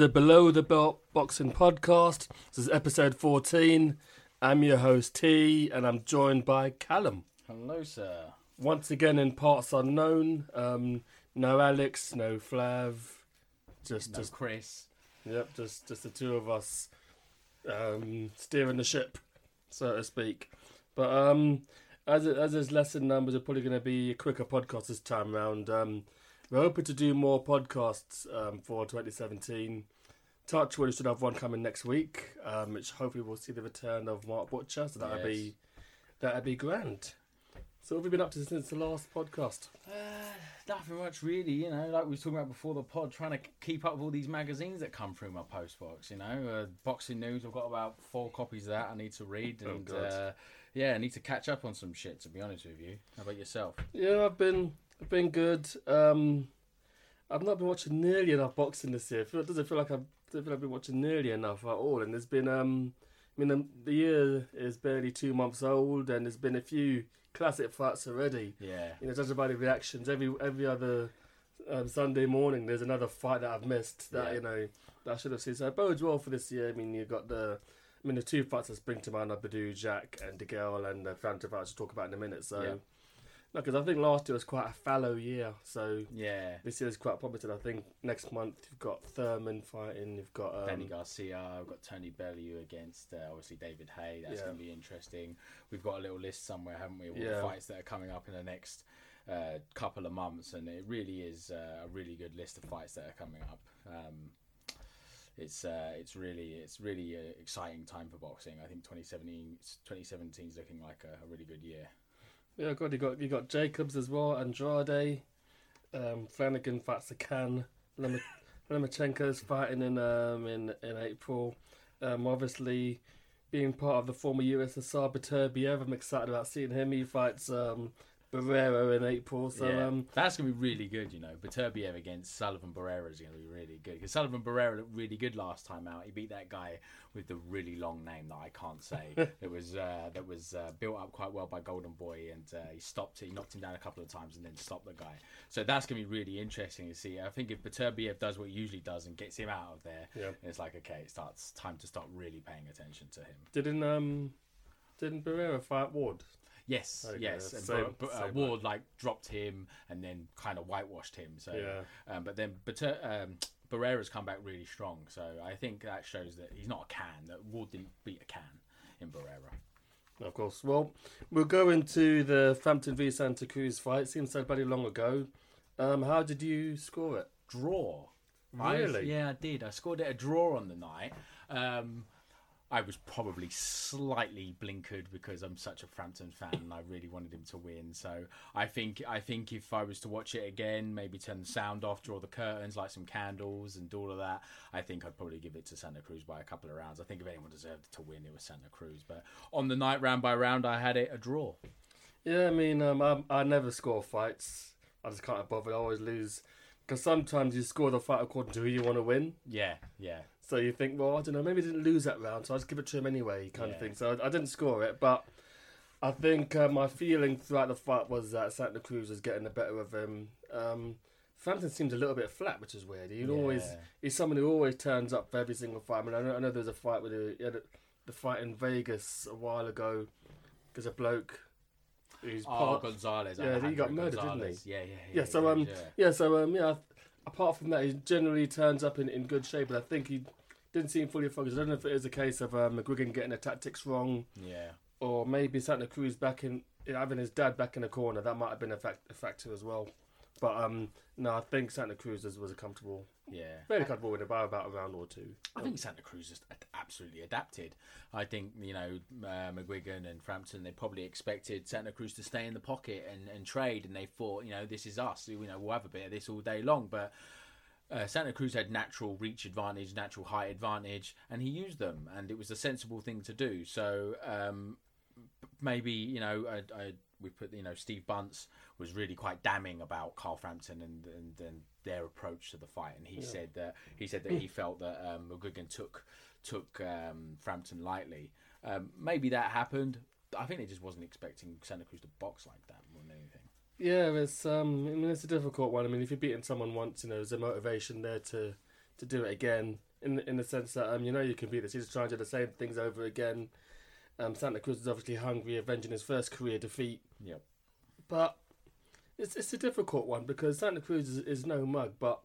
Is a Below the Belt Boxing Podcast. This is episode 14. I'm your host T, and I'm joined by Callum. Hello, sir. Once again in parts unknown. Um, no Alex, no Flav, just No, just Chris. yep, just just the two of us um, steering the ship, so to speak. But um, as as there's lesson numbers are probably going to be a quicker podcast this time round. Um, we're hoping to do more podcasts um, for 2017. Touch wood, we should have one coming next week, um, which hopefully we'll see the return of Mark Butcher. So that'd Yes. be that'd be grand. So what have you been up to since the last podcast? Uh, nothing much, really. You know, like we were talking about before the pod, trying to keep up with all these magazines that come through my post box. You know, uh, boxing news. I've got about four copies of that I need to read, Oh, and God. uh, yeah, I need to catch up on some shit. To be honest with you, how about yourself? Yeah, I've been I've been good. Um, I've not been watching nearly enough boxing this year. It doesn't feel like I've, feel like I've been watching nearly enough at all. And there's been um, I mean the, the year is barely two months old, and there's been a few classic fights already. Yeah, You know, judging by the reactions, every every other um, Sunday morning there's another fight that I've missed that Yeah. you know that I should have seen. So it bodes well for this year. I mean, you've got the. I mean, the two fights that spring to mind are Badou, Jack, and De Gale, and the Frampton fights we'll talk about in a minute. So, Yeah. No, because I think last year was quite a fallow year. So yeah. this year is quite promising. I think next month you've got Thurman fighting. You've got um, Danny Garcia. I've got Tony Bellew against uh, obviously David Haye. That's Yeah. going to be interesting. We've got a little list somewhere, haven't we? All Yeah. the fights that are coming up in the next uh, couple of months, and it really is uh, a really good list of fights that are coming up. Um, it's uh, it's really it's really an exciting time for boxing. I think 2017 2017 is looking like a, a really good year. Yeah, God, you got you got Jacobs as well, Andrade, um, Flanagan fights a can, Lem- Lomachenko's fighting in um in in April. Um, obviously, being part of the former USSR Beterbiev, I'm excited about seeing him. He fights um Barrera in April, so yeah. um that's gonna be really good. You know, Beterbiev against Sullivan Barrera is gonna be really good because Sullivan Barrera looked really good last time out. He beat that guy with the really long name that I can't say. that was uh, that was uh, built up quite well by Golden Boy, and uh, he stopped it. He knocked him down a couple of times and then stopped the guy. So that's gonna be really interesting to see. I think if Beterbiev does what he usually does and gets him out of there, Yeah. it's like okay, it starts time to start really paying attention to him. didn't um didn't Barrera fight Ward? Yes, Okay, yes. And same- uh, Ward like dropped him and then kind of whitewashed him. So, Yeah. um, but then but um, Barrera's come back really strong. So I think that shows that he's not a can. That Ward didn't beat a can in Barrera. Of course. Well, we'll go into the Frampton v Santa Cruz fight. Seems so bloody long ago. Um, how did you score it? Draw. I- Really? yeah, I did. I scored it a draw on the night. Um, I was probably slightly blinkered because I'm such a Frampton fan and I really wanted him to win. So I think I think if I was to watch it again, maybe turn the sound off, draw the curtains, light some candles, and do all of that, I think I'd probably give it to Santa Cruz by a couple of rounds. I think if anyone deserved to win, it was Santa Cruz. But on the night, round by round, I had it a draw. Yeah, I mean, um, I, I never score fights. I just can't bother. I always lose. Because sometimes you score the fight according to who you want to win. Yeah, yeah. So you think, well, I don't know, maybe he didn't lose that round, so I'll just give it to him anyway, kind of thing. So I, I didn't score it, but I think uh, my feeling throughout the fight was that Santa Cruz was getting the better of him. Um, Frampton seems a little bit flat, which is weird. He always Yeah. he's someone who always turns up for every single fight. I mean, I know, I know there was a fight with the, he had a, the fight in Vegas a while ago. There's a bloke who's Oh, part, Gonzalez. Yeah, he got murdered, didn't he? Yeah, yeah, yeah. yeah, so um, yeah. yeah, so um, yeah. Apart from that, he generally turns up in, in good shape, but I think he didn't seem fully focused. I don't know if it is a case of um, McGuigan getting the tactics wrong, yeah. or maybe Santa Cruz back in having his dad back in the corner. That might have been a, fact, a factor as well. But um, no, I think Santa Cruz was a comfortable, Yeah. very comfortable with it by about a round or two. I think Santa Cruz just absolutely adapted. I think you know uh, McGuigan and Frampton they probably expected Santa Cruz to stay in the pocket and, and trade, and they thought you know this is us. You know we'll have a bit of this all day long, but uh, Santa Cruz had natural reach advantage, natural height advantage, and he used them, and it was a sensible thing to do. So um, maybe you know, I, I, we put you know Steve Bunce was really quite damning about Carl Frampton and and, and their approach to the fight, and he said that he said that he felt that um, McGuigan took took um, Frampton lightly. Um, maybe that happened. I think they just wasn't expecting Santa Cruz to box like that more than anything. Yeah, it's um, I mean, it's a difficult one. I mean, if you're beating someone once, you know, there's a motivation there to to do it again. In in the sense that um, you know, you can beat this. He's trying to do the same things over again. Um, Santa Cruz is obviously hungry, avenging his first career defeat. Yep. But it's it's a difficult one because Santa Cruz is, is no mug. But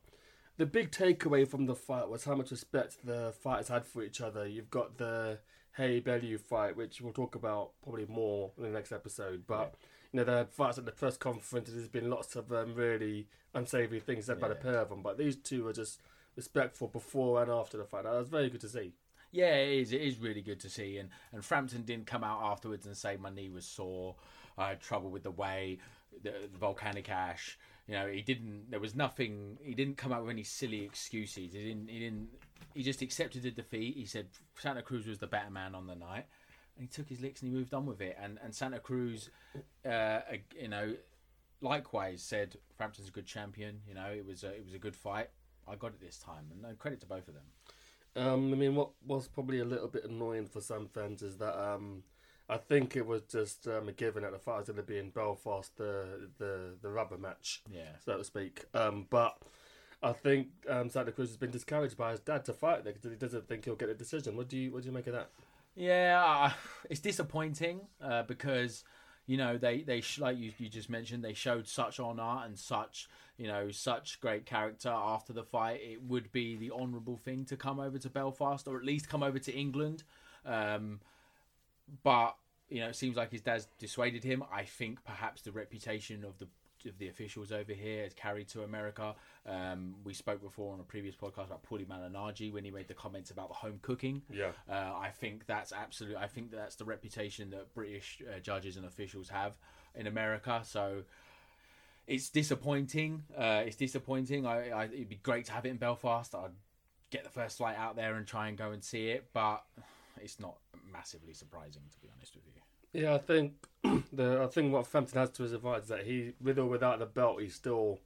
the big takeaway from the fight was how much respect the fighters had for each other. You've got the Haye Bellew fight, which we'll talk about probably more in the next episode. But you know, had fights at the press conference. There's been lots of um, really unsavoury things said by the pair of them. But these two were just respectful before and after the fight. That was very good to see. Yeah, it is. It is really good to see. And and Frampton didn't come out afterwards and say my knee was sore, I had trouble with the way, the, the volcanic ash. You know, he didn't. There was nothing. He didn't come out with any silly excuses. He didn't. He didn't. He just accepted the defeat. He said Santa Cruz was the better man on the night, and he took his licks and he moved on with it. And and Santa Cruz, uh, you know, likewise said Frampton's a good champion. You know, it was a, it was a good fight. I got it this time, and no credit to both of them. Um, I mean, what was probably a little bit annoying for some fans is that um, I think it was just um, a given that the fight was going to be in Belfast, the the the rubber match, Yeah. so to speak. Um, but I think um, Santa Cruz has been discouraged by his dad to fight there because he doesn't think he'll get a decision. What do you what do you make of that? Yeah, it's disappointing uh, because you know they they sh- like you you just mentioned they showed such honor and such you know such great character after the fight. It would be the honourable thing to come over to Belfast or at least come over to England. Um, but you know, it seems like his dad's dissuaded him. I think perhaps the reputation of the of the officials over here is carried to America. Um, we spoke before on a previous podcast about Paulie Malignaggi when he made the comments about the home cooking. Yeah. Uh, I think that's absolute. I think that's the reputation that British uh, judges and officials have in America. So it's disappointing. Uh, it's disappointing. I, I, it'd be great to have it in Belfast. I'd get the first flight out there and try and go and see it, but it's not massively surprising to be honest with you. Yeah, I think the I think what Frampton has to his advantage is that he, with or without the belt, he still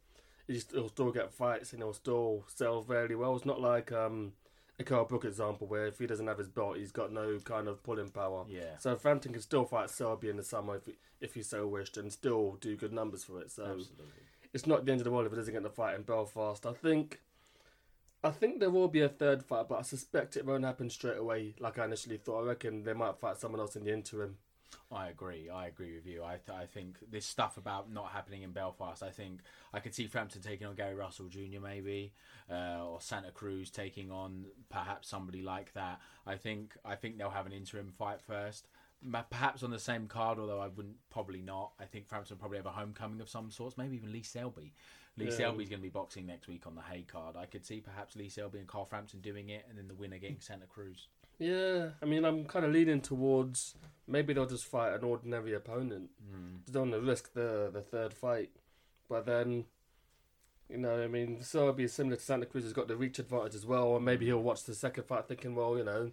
he he'll still get fights and he'll still sell very well. It's not like um, a Kell Brook example where if he doesn't have his belt, he's got no kind of pulling power. Yeah. So Frampton can still fight Selby in the summer if he, if he so wished and still do good numbers for it. So Absolutely. it's not the end of the world if he doesn't get the fight in Belfast. I think. I think there will be a third fight, but I suspect it won't happen straight away like I initially thought. I reckon they might fight someone else in the interim. I agree. I agree with you. I, th- I think this stuff about not happening in Belfast. I think I could see Frampton taking on Gary Russell Jr. maybe, uh, or Santa Cruz taking on perhaps somebody like that. I think I think they'll have an interim fight first, perhaps on the same card. Although I wouldn't probably not. I think Frampton will probably have a homecoming of some sorts. Maybe even Lee Selby. Lee Yeah. Selby's going to be boxing next week on the Haye card. I could see perhaps Lee Selby and Carl Frampton doing it, and then the winner getting Santa Cruz. Yeah, I mean, I'm kind of leaning towards maybe they'll just fight an ordinary opponent. Mm. Just don't want to risk the the third fight, but then, you know, I mean, Selby is similar to Santa Cruz. Has got the reach advantage as well, or maybe he'll watch the second fight thinking, well, you know,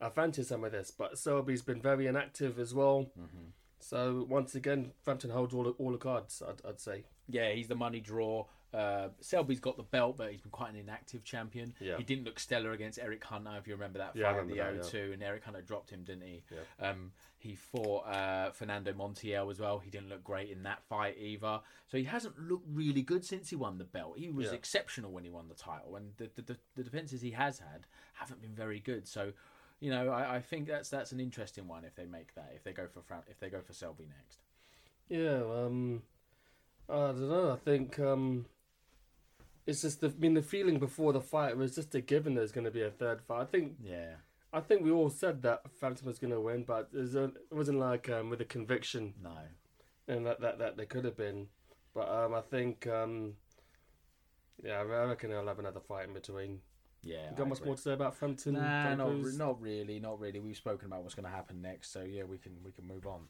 I fancy some of this. But Selby's been very inactive as well. Mm-hmm. So once again, Frampton holds all the, all the cards. I'd, I'd say. Yeah, he's the money draw. Uh, Selby's got the belt, but he's been quite an inactive champion. Yeah. He didn't look stellar against Eric Hunter, if you remember that Yeah, I fight at the remember that, O2, and Eric Hunter dropped him, didn't he? Um, he fought uh, Fernando Montiel as well. He didn't look great in that fight either. So he hasn't looked really good since he won the belt. He was Yeah. exceptional when he won the title, and the, the, the, the defenses he has had haven't been very good. So, you know, I, I think that's that's an interesting one if they make that if they go for Fran- if they go for Selby next. Yeah, um, I don't know. I think um, it's just the. I mean, the feeling before the fight was just a given. There's going to be a third fight. I think. Yeah. I think we all said that Frampton was going to win, but it, was, it wasn't like um, with a conviction, No. and that that, that they could have been. But um, I think. Um, yeah, I reckon they'll have another fight in between. Yeah. You got I much agree. more to say about Frampton? Nah, Tom not, re- not really, not really. We've spoken about what's going to happen next, so yeah, we can we can move on.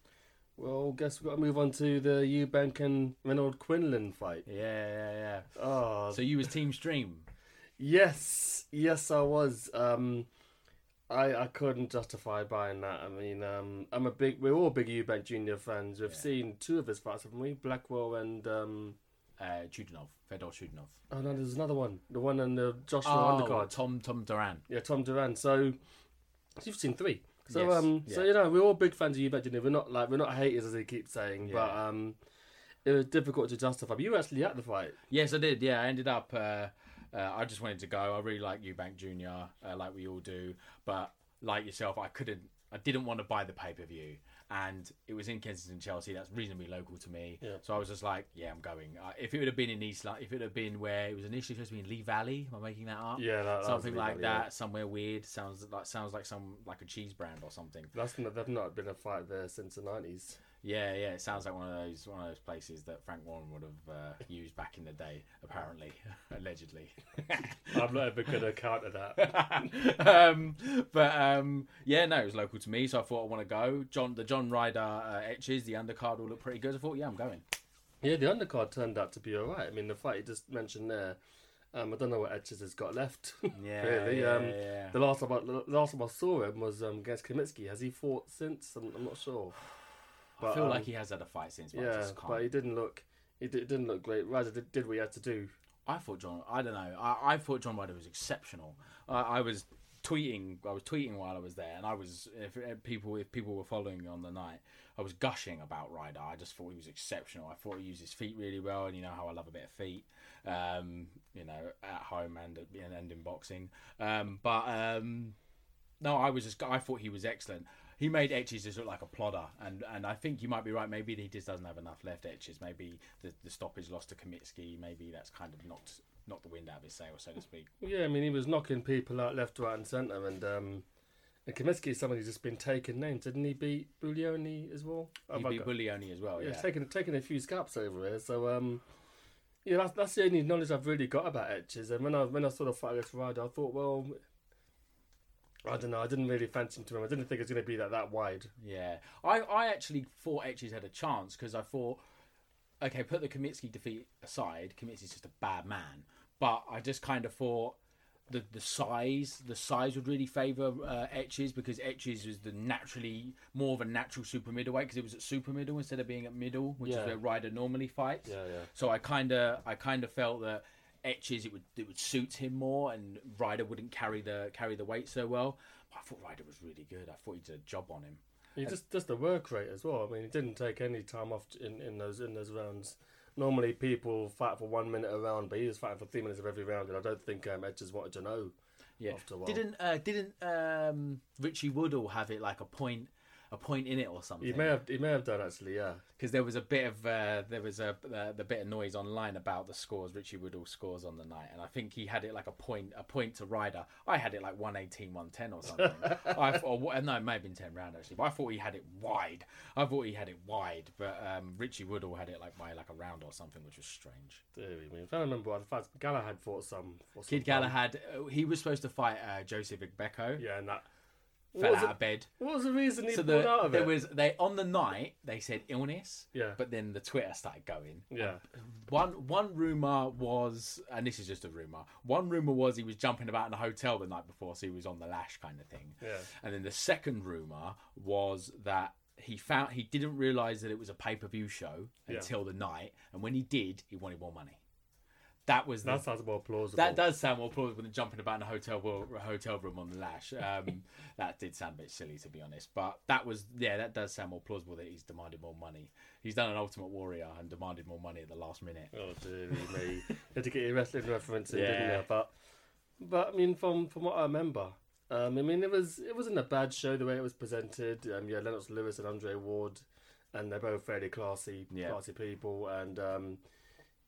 Well, guess we've got to move on to the Eubank and Renold Quinlan fight. Yeah, yeah, yeah. Oh, So you was Team Stream. Yes, yes, I was. Um, I I couldn't justify buying that. I mean, um, I'm a big. We're all big Eubank Junior fans. We've seen two of his fights, haven't we? Blackwell and um. Uh, Chudinov, Fedor Chudinov. Oh no, there's another one. The one in the Joshua Oh, undercard. Tom Tom Doran. Yeah, Tom Doran. So you've seen three. So Yes, um, so you know we're all big fans of Eubank Junior. We're not like we're not haters as they keep saying, but um, it was difficult to justify. But you were actually at the fight. Yes, I did. Yeah, I ended up. Uh, uh, I just wanted to go. I really like Eubank Junior, uh, like we all do. But like yourself, I couldn't. I didn't want to buy the pay per view, and it was in Kensington, Chelsea. That's reasonably local to me. Yeah. So I was just like, yeah, I'm going. Uh, if it would have been in East, Lon- if it would have been where it was initially supposed to be in Lee Valley, am I making that up? Yeah, that- that something like Valley, yeah. that. Somewhere weird. Sounds like sounds like some like a cheese brand or something. That's not, they've not been a fight there since the nineties. Yeah, yeah. It sounds like one of those one of those places that Frank Warren would have uh, used back in the day, apparently, allegedly. I'm not ever to counter that. um, but um, yeah, no, it was local to me, so I thought I want to go. John, the John Ryder uh, etches, the undercard all look pretty good. I thought, yeah, I'm going. Yeah, the undercard turned out to be alright. I mean, the fight you just mentioned there, um, I don't know what Etches has got left. Yeah, really. yeah, um, yeah. The last time I, the last time I saw him was um, against Khomitsky. Has he fought since? I'm, I'm not sure. I feel um, like he has had a fight since, but Yeah, but he didn't look. He did, didn't look great. Ryder did, did what he had to do. I thought John. I don't know. I, I thought John Ryder was exceptional. I, I was tweeting. I was tweeting while I was there, and I was if, if people if people were following me on the night, I was gushing about Ryder. I just thought he was exceptional. I thought he used his feet really well, and you know how I love a bit of feet. Um, you know, at home and and, and in boxing. Um, but um, no, I was just. I thought he was excellent. He made Etches just look like a plodder, and, and I think you might be right. Maybe he just doesn't have enough left Etches. Maybe the, the stoppage lost to Khomitsky. Maybe that's kind of knocked knocked the wind out of his sail, so to speak. Yeah, I mean, he was knocking people out left, right, and centre, and um, and Khomitsky is someone who's just been taking names. Didn't he beat Buglioni as well? He beat Buglioni as well. yeah, Yeah, taking taking a few scalps over here. So um, yeah, that's that's the only knowledge I've really got about Etches. And when I when I saw the fight against Ryder, I thought, well, I don't know. I didn't really fancy him to him. I didn't think it was going to be that that wide. yeah. I, I actually thought Etches had a chance because I thought, okay, put the Khomitsky defeat aside, Khomitsky's just a bad man. But I just kind of thought the the size the size would really favour uh, Etches because Etches was the naturally more of a natural super middleweight because it was at super middle instead of being at middle, which Yeah. is where Ryder normally fights. Yeah, yeah. So I kind of I kind of felt that Etches it would it would suit him more, and Ryder wouldn't carry the carry the weight so well. But I thought Ryder was really good. I thought he did a job on him. He just just the work rate as well. I mean, he didn't take any time off in, in those in those rounds. Normally, people fight for one minute a round, but he was fighting for three minutes of every round, and I don't think um, Etches wanted to know. Yeah. After a while. Didn't uh, didn't um, Richie Woodhall have it like a point a point in it or something? He may have he may have done actually, yeah. because there was a bit of uh, there was a uh, the bit of noise online about the scores Richie Woodhall scores on the night, and I think he had it like a point a point to Ryder. I had it like 118, 110 or something. I thought, no, it may have been ten round actually, but I thought he had it wide. I thought he had it wide, but um, Richie Woodhall had it like by like a round or something, which was strange. Dear me, I'm trying to remember what the fights. Galahad fought some. fought some Kid Galahad, uh, he was supposed to fight uh, Joseph Agbeko. Yeah, and that. Fell what was out it- of bed. What was the reason he So pulled the, out of there it? was they on the night they said illness, Yeah. but then the Twitter started going. yeah, One one rumor was, and this is just a rumor. One rumor was he was jumping about in a hotel the night before, so he was on the lash kind of thing. Yeah. And then the second rumor was that he found he didn't realize that it was a pay per view show Yeah. until the night, and when he did, he wanted more money. That was the, that sounds more plausible. that does sound more plausible than jumping about in a hotel wo- hotel room on the lash. Um, that did sound a bit silly, to be honest. But that was, yeah, that does sound more plausible that he's demanded more money. He's done an Ultimate Warrior and demanded more money at the last minute. Oh dear me, you had to get your wrestling reference in, Yeah. didn't you? But, but I mean, from from what I remember, um, I mean, it was it wasn't a bad show the way it was presented. Um, yeah, Lennox Lewis and Andre Ward, and they're both fairly classy, Yeah. classy people. And um,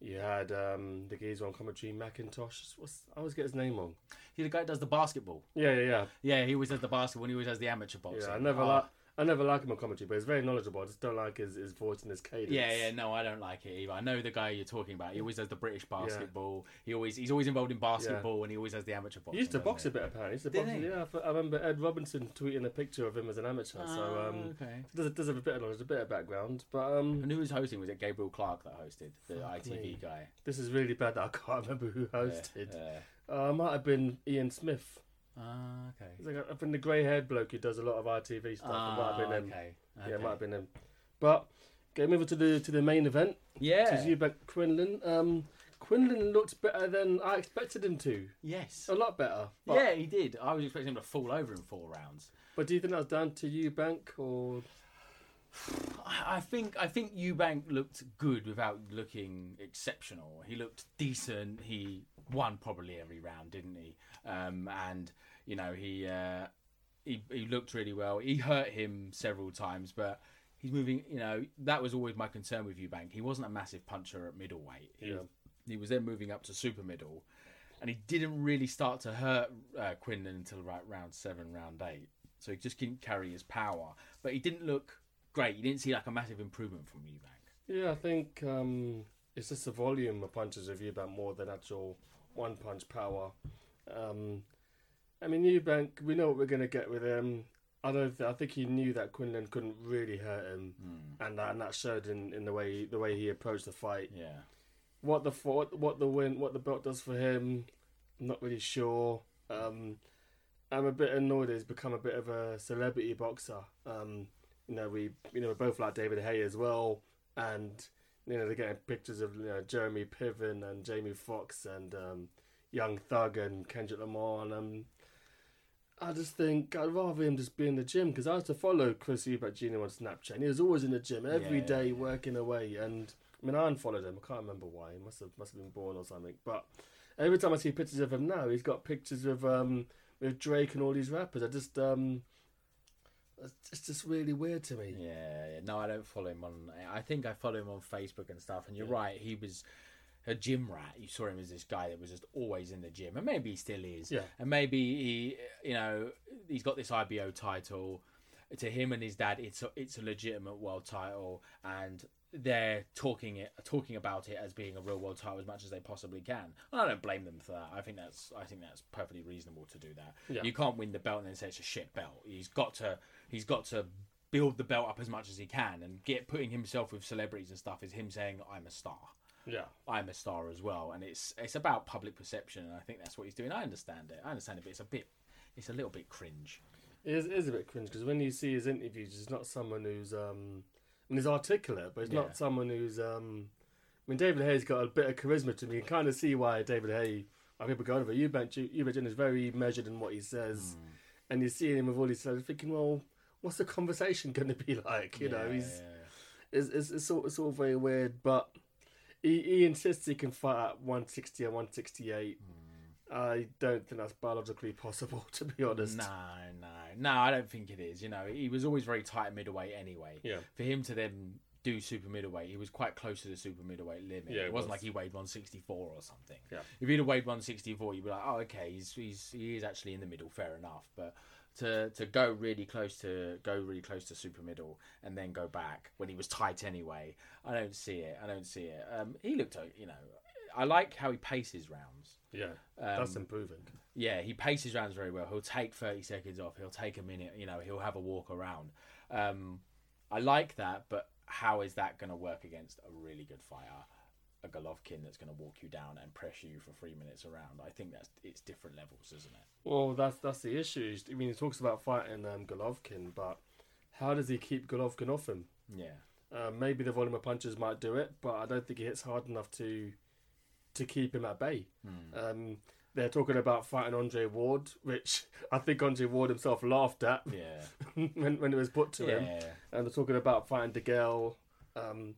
you had um, the geezer on commentary, Macintosh. What's, I always get his name wrong. He's the guy that does the basketball. Yeah, yeah, yeah. Yeah, he always does the basketball and he always has the amateur boxing. Yeah, I never Oh. like I never like him on commentary, but he's very knowledgeable. I just don't like his, his voice and his cadence. Yeah, yeah, no, I don't like it either. I know the guy you're talking about. He always does the British basketball. He always he's always involved in basketball and he always has the amateur boxing. He used to box a bit apparently. He used to Did box, he? yeah, I I remember Ed Robinson tweeting a picture of him as an amateur. so Oh, um, okay. does does have a bit of knowledge, a bit of background. But um, And who was hosting? Was it Gabriel Clarke that hosted the ITV me. guy? this is really bad that I can't remember who hosted. Yeah. Uh, might have been Ian Smith. Ah, okay. He's like, I think the grey-haired bloke who does a lot of ITV stuff. it might have been Ah, him. okay. Yeah, it might have been him. But getting over to the to the main event, Yeah. to Eubank Quinlan. Um, Quinlan looked better than I expected him to. Yes. A lot better. But, yeah, he did. I was expecting him to fall over in four rounds. But do you think that was down to Eubank or? I I think I think Eubank looked good without looking exceptional. He looked decent. He won probably every round, didn't he? Um, and you know he, uh, he he looked really well. He hurt him several times, but he's moving. You know that was always my concern with Eubank. He wasn't a massive puncher at middleweight. He, Yeah. he was then moving up to super middle, and he didn't really start to hurt uh, Quinlan until right round seven, round eight. So he just couldn't carry his power, but he didn't look great. You didn't see like a massive improvement from Eubank. Yeah, I think um, it's just the volume of punches of Eubank more than actual one punch power. Um, I mean, Eubank, we know what we're going to get with him. I don't. Th- I think he knew that Quinlan couldn't really hurt him, and that and that showed in, in the way the way he approached the fight. Yeah, What the what, what the win, what the belt does for him, I'm not really sure. Um, I'm a bit annoyed. He's become a bit of a celebrity boxer. Um, you know, we you know we're both like David Haye as well, and you know they're getting pictures of you know Jeremy Piven and Jamie Foxx and um, Young Thug and Kendrick Lamar, and um, I just think I'd rather him just be in the gym because I used to follow Chris Eubank Jr. on Snapchat, and he was always in the gym every Yeah, day working away. And I mean, I unfollowed him. I can't remember why. He must have must have been born or something. But every time I see pictures of him now, he's got pictures of um with Drake and all these rappers. I just um, it's- just really weird to me. yeah, yeah. No, I don't follow him on. I think I follow him on Facebook and stuff. And you're right, he was a gym rat. You saw him as this guy that was just always in the gym, and maybe he still is. Yeah. And maybe he, you know, he's got this IBO title. To him and his dad, it's a, it's a legitimate world title, and they're talking it talking about it as being a real world title as much as they possibly can. And I don't blame them for that. I think that's I think that's perfectly reasonable to do that. Yeah. You can't win the belt and then say it's a shit belt. He's got to he's got to build the belt up as much as he can and get putting himself with celebrities and stuff is him saying I'm a star. Yeah. I'm a star as well, and it's it's about public perception, and I think that's what he's doing. I understand it. I understand it, but it's a bit, it's a little bit cringe. It is, it is a bit cringe because when you see his interviews, he's not someone who's um, I mean, he's articulate, but he's Yeah. not someone who's um. I mean, David Haye's got a bit of charisma to me. You can kind of see why David Haye. I people go over. Eubank, Eubank is very measured in what he says, Hmm. and you see him with all these stuff, thinking, well, what's the conversation going to be like? You know, he's yeah. it's, it's, it's, all, it's all very weird, but he, he insists he can fight at 160 and 168. Hmm. I don't think that's biologically possible, to be honest. No, no, no. I don't think it is. You know, he was always very tight at middleweight anyway. Yeah. For him to then do super middleweight, he was quite close to the super middleweight limit. Yeah, it he wasn't was. like he weighed 164 or something. Yeah. If he'd have weighed 164, you'd be like, oh, okay, he's, he's he is actually in the middle. Fair enough. But to to go really close to go really close to super middle and then go back when he was tight anyway, I don't see it. I don't see it. Um, he looked, you know, I like how he paces rounds. Yeah, Um, that's improving. Yeah, he paces rounds very well. He'll take 30 seconds off. He'll take a minute. You know, he'll have a walk around. Um, I like that, but how is that going to work against a really good fighter, a Golovkin that's going to walk you down and pressure you for three minutes around? I think that's it's different levels, isn't it? Well, that's that's the issue. I mean, he talks about fighting um, Golovkin, but how does he keep Golovkin off him? Yeah, Uh, maybe the volume of punches might do it, but I don't think he hits hard enough to to keep him at bay. Um, they're talking about fighting Andre Ward, which I think Andre Ward himself laughed at yeah, when, when it was put to him. yeah. And they're talking about fighting DeGale. Um,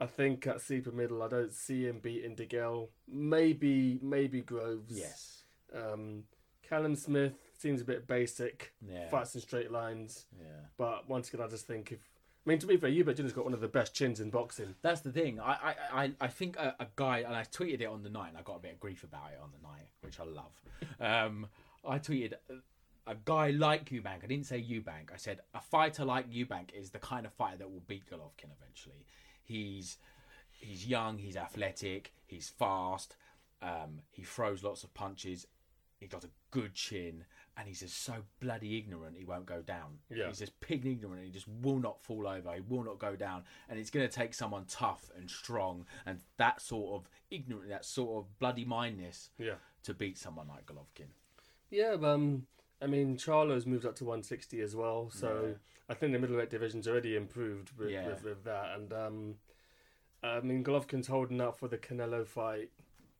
I think at super middle, I don't see him beating DeGale. Maybe, maybe Groves. Yes, Um, Callum Smith seems a bit basic. Yeah. Fights in straight lines. yeah. But once again, I just think if. I mean, to be fair, Eubank Jr.'s got one of the best chins in boxing. That's the thing. I I, I, I think a, a guy, and I tweeted it on the night, and I got a bit of grief about it on the night, which I love. Um, I tweeted a, a guy like Eubank. I didn't say Eubank. I said a fighter like Eubank is the kind of fighter that will beat Golovkin eventually. He's he's young, he's athletic, he's fast, um, he throws lots of punches. He's got a good chin, and he's just so bloody ignorant. He won't go down. Yeah. He's just pig ignorant. He just will not fall over. He will not go down. And it's going to take someone tough and strong and that sort of ignorant, that sort of bloody mindness Yeah. to beat someone like Golovkin. Yeah, um, I mean, Charlo's moved up to 160 as well, so Yeah. I think the middleweight division's already improved with, Yeah. with, with that. And um, I mean, Golovkin's holding out for the Canelo fight.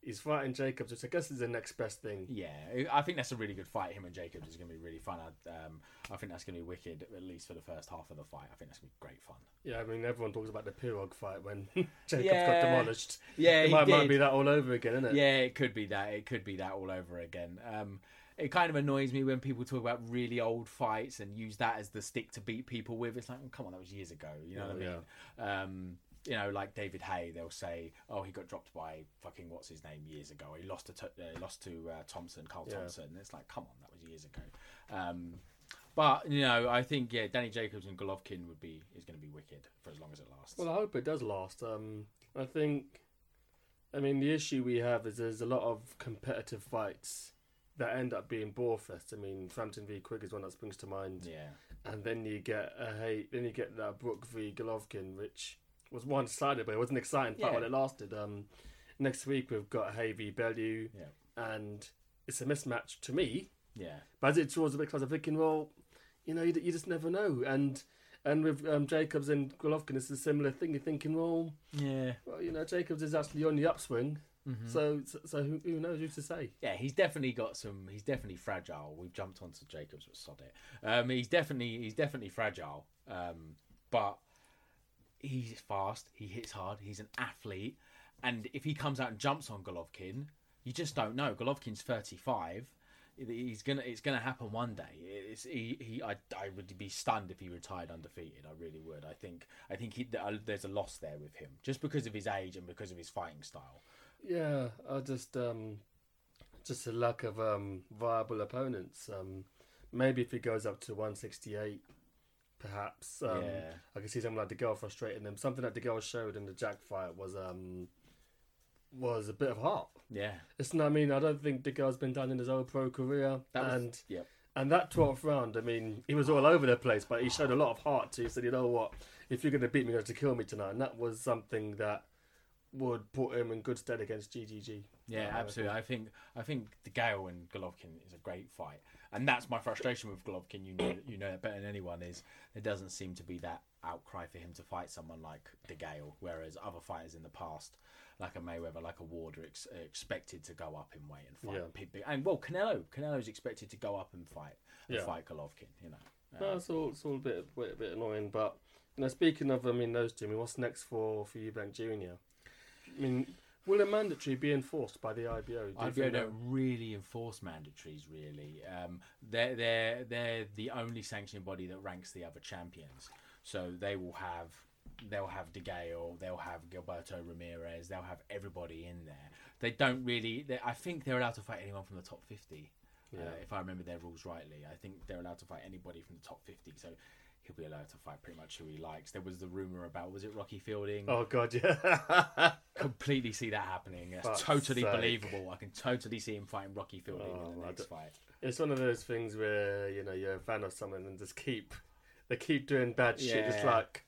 He's fighting Jacobs, which I guess is the next best thing. Yeah, I think that's a really good fight. Him and Jacobs is going to be really fun. I, um, I think that's going to be wicked, at least for the first half of the fight. I think that's going to be great fun. Yeah, I mean, everyone talks about the Pirog fight when Jacobs Yeah. got demolished. Yeah, it might, might be that all over again, isn't it? Yeah, it could be that. It could be that all over again. Um, it kind of annoys me when people talk about really old fights and use that as the stick to beat people with. It's like, oh, come on, that was years ago. You know what I mean? Um, you know, like David Haye, they'll say, "Oh, he got dropped by fucking what's his name years ago. He lost to T- uh, lost to uh, Thompson, Carl Yeah. Thompson." And it's like, come on, that was years ago. Um, but you know, I think yeah, Danny Jacobs and Golovkin would be is going to be wicked for as long as it lasts. Well, I hope it does last. Um, I think, I mean, the issue we have is there's a lot of competitive fights that end up being borefest. I mean, Frampton v Quigg is one that springs to mind, yeah, and then you get a hey, then you get that Brook v Golovkin, which was one sided, but it was an exciting fight Yeah. while it lasted. Um, next week we've got Haye v Bellew, yeah, and it's a mismatch to me. yeah. But as it draws a bit closer, I'm thinking, well, you know, you, you just never know. And and with um, Jacobs and Golovkin, it's a similar thing. You're thinking, well, Yeah, well, you know, Jacobs is actually on the upswing. Mm-hmm. So, so, so who, who knows who to say? yeah, he's definitely got some. He's definitely fragile. We've jumped onto Jacobs, but sod it. Um, he's definitely he's definitely fragile. Um, but he's fast. He hits hard. He's an athlete, and if he comes out and jumps on Golovkin, you just don't know. Golovkin's thirty five. He's gonna. It's gonna happen one day. It's, he. He. I. I would be stunned if he retired undefeated. I really would. I think. I think he, uh, there's a loss there with him, just because of his age and because of his fighting style. Yeah, I just um, just a lack of um viable opponents. Um, maybe if he goes up to 168, perhaps. Um, Yeah. I can see something like DeGale frustrating him. Something that DeGale showed in the Jack fight was um was a bit of heart. Yeah. It's not. I mean, I don't think DeGale's been done in his whole pro career, was, and yeah. and that 12th round. I mean, he was all over the place, but he showed a lot of heart too. He said, "You know what? If you're going to beat me, you're going to kill me tonight." And that was something that would put him in good stead against GGG. Yeah, Uh, absolutely. I think I think DeGale and Golovkin is a great fight, and that's my frustration with Golovkin. You know, you know that better than anyone is there doesn't seem to be that outcry for him to fight someone like DeGale, whereas other fighters in the past, like a Mayweather, like a Ward, are, ex- are expected to go up in weight and fight. Yeah. big- big- And well, Canelo, Canelo's expected to go up and fight and Yeah. fight Golovkin. You know, Uh, No, it's all it's all a bit bit, a bit annoying. But you know, speaking of, I mean, those two. I mean, what's next for for Eubank Junior? I mean, will a mandatory be enforced by the IBO? Do IBO don't really enforce mandatories. Really, um, they're they're they're the only sanctioning body that ranks the other champions. So they will have they'll have De Gale, they'll have Gilberto Ramirez, they'll have everybody in there. They don't really. They, I think they're allowed to fight anyone from the top fifty. Uh, if I remember their rules rightly, I think they're allowed to fight anybody from the top fifty. So. He'll be allowed to fight pretty much who he likes. There was the rumor about was it Rocky Fielding? Oh God, yeah. completely see that happening. It's Fuck's totally sake. believable. I can totally see him fighting Rocky Fielding Oh, in the next fight. it's one of those things where you know you're a fan of someone and just keep they keep doing bad shit. It's like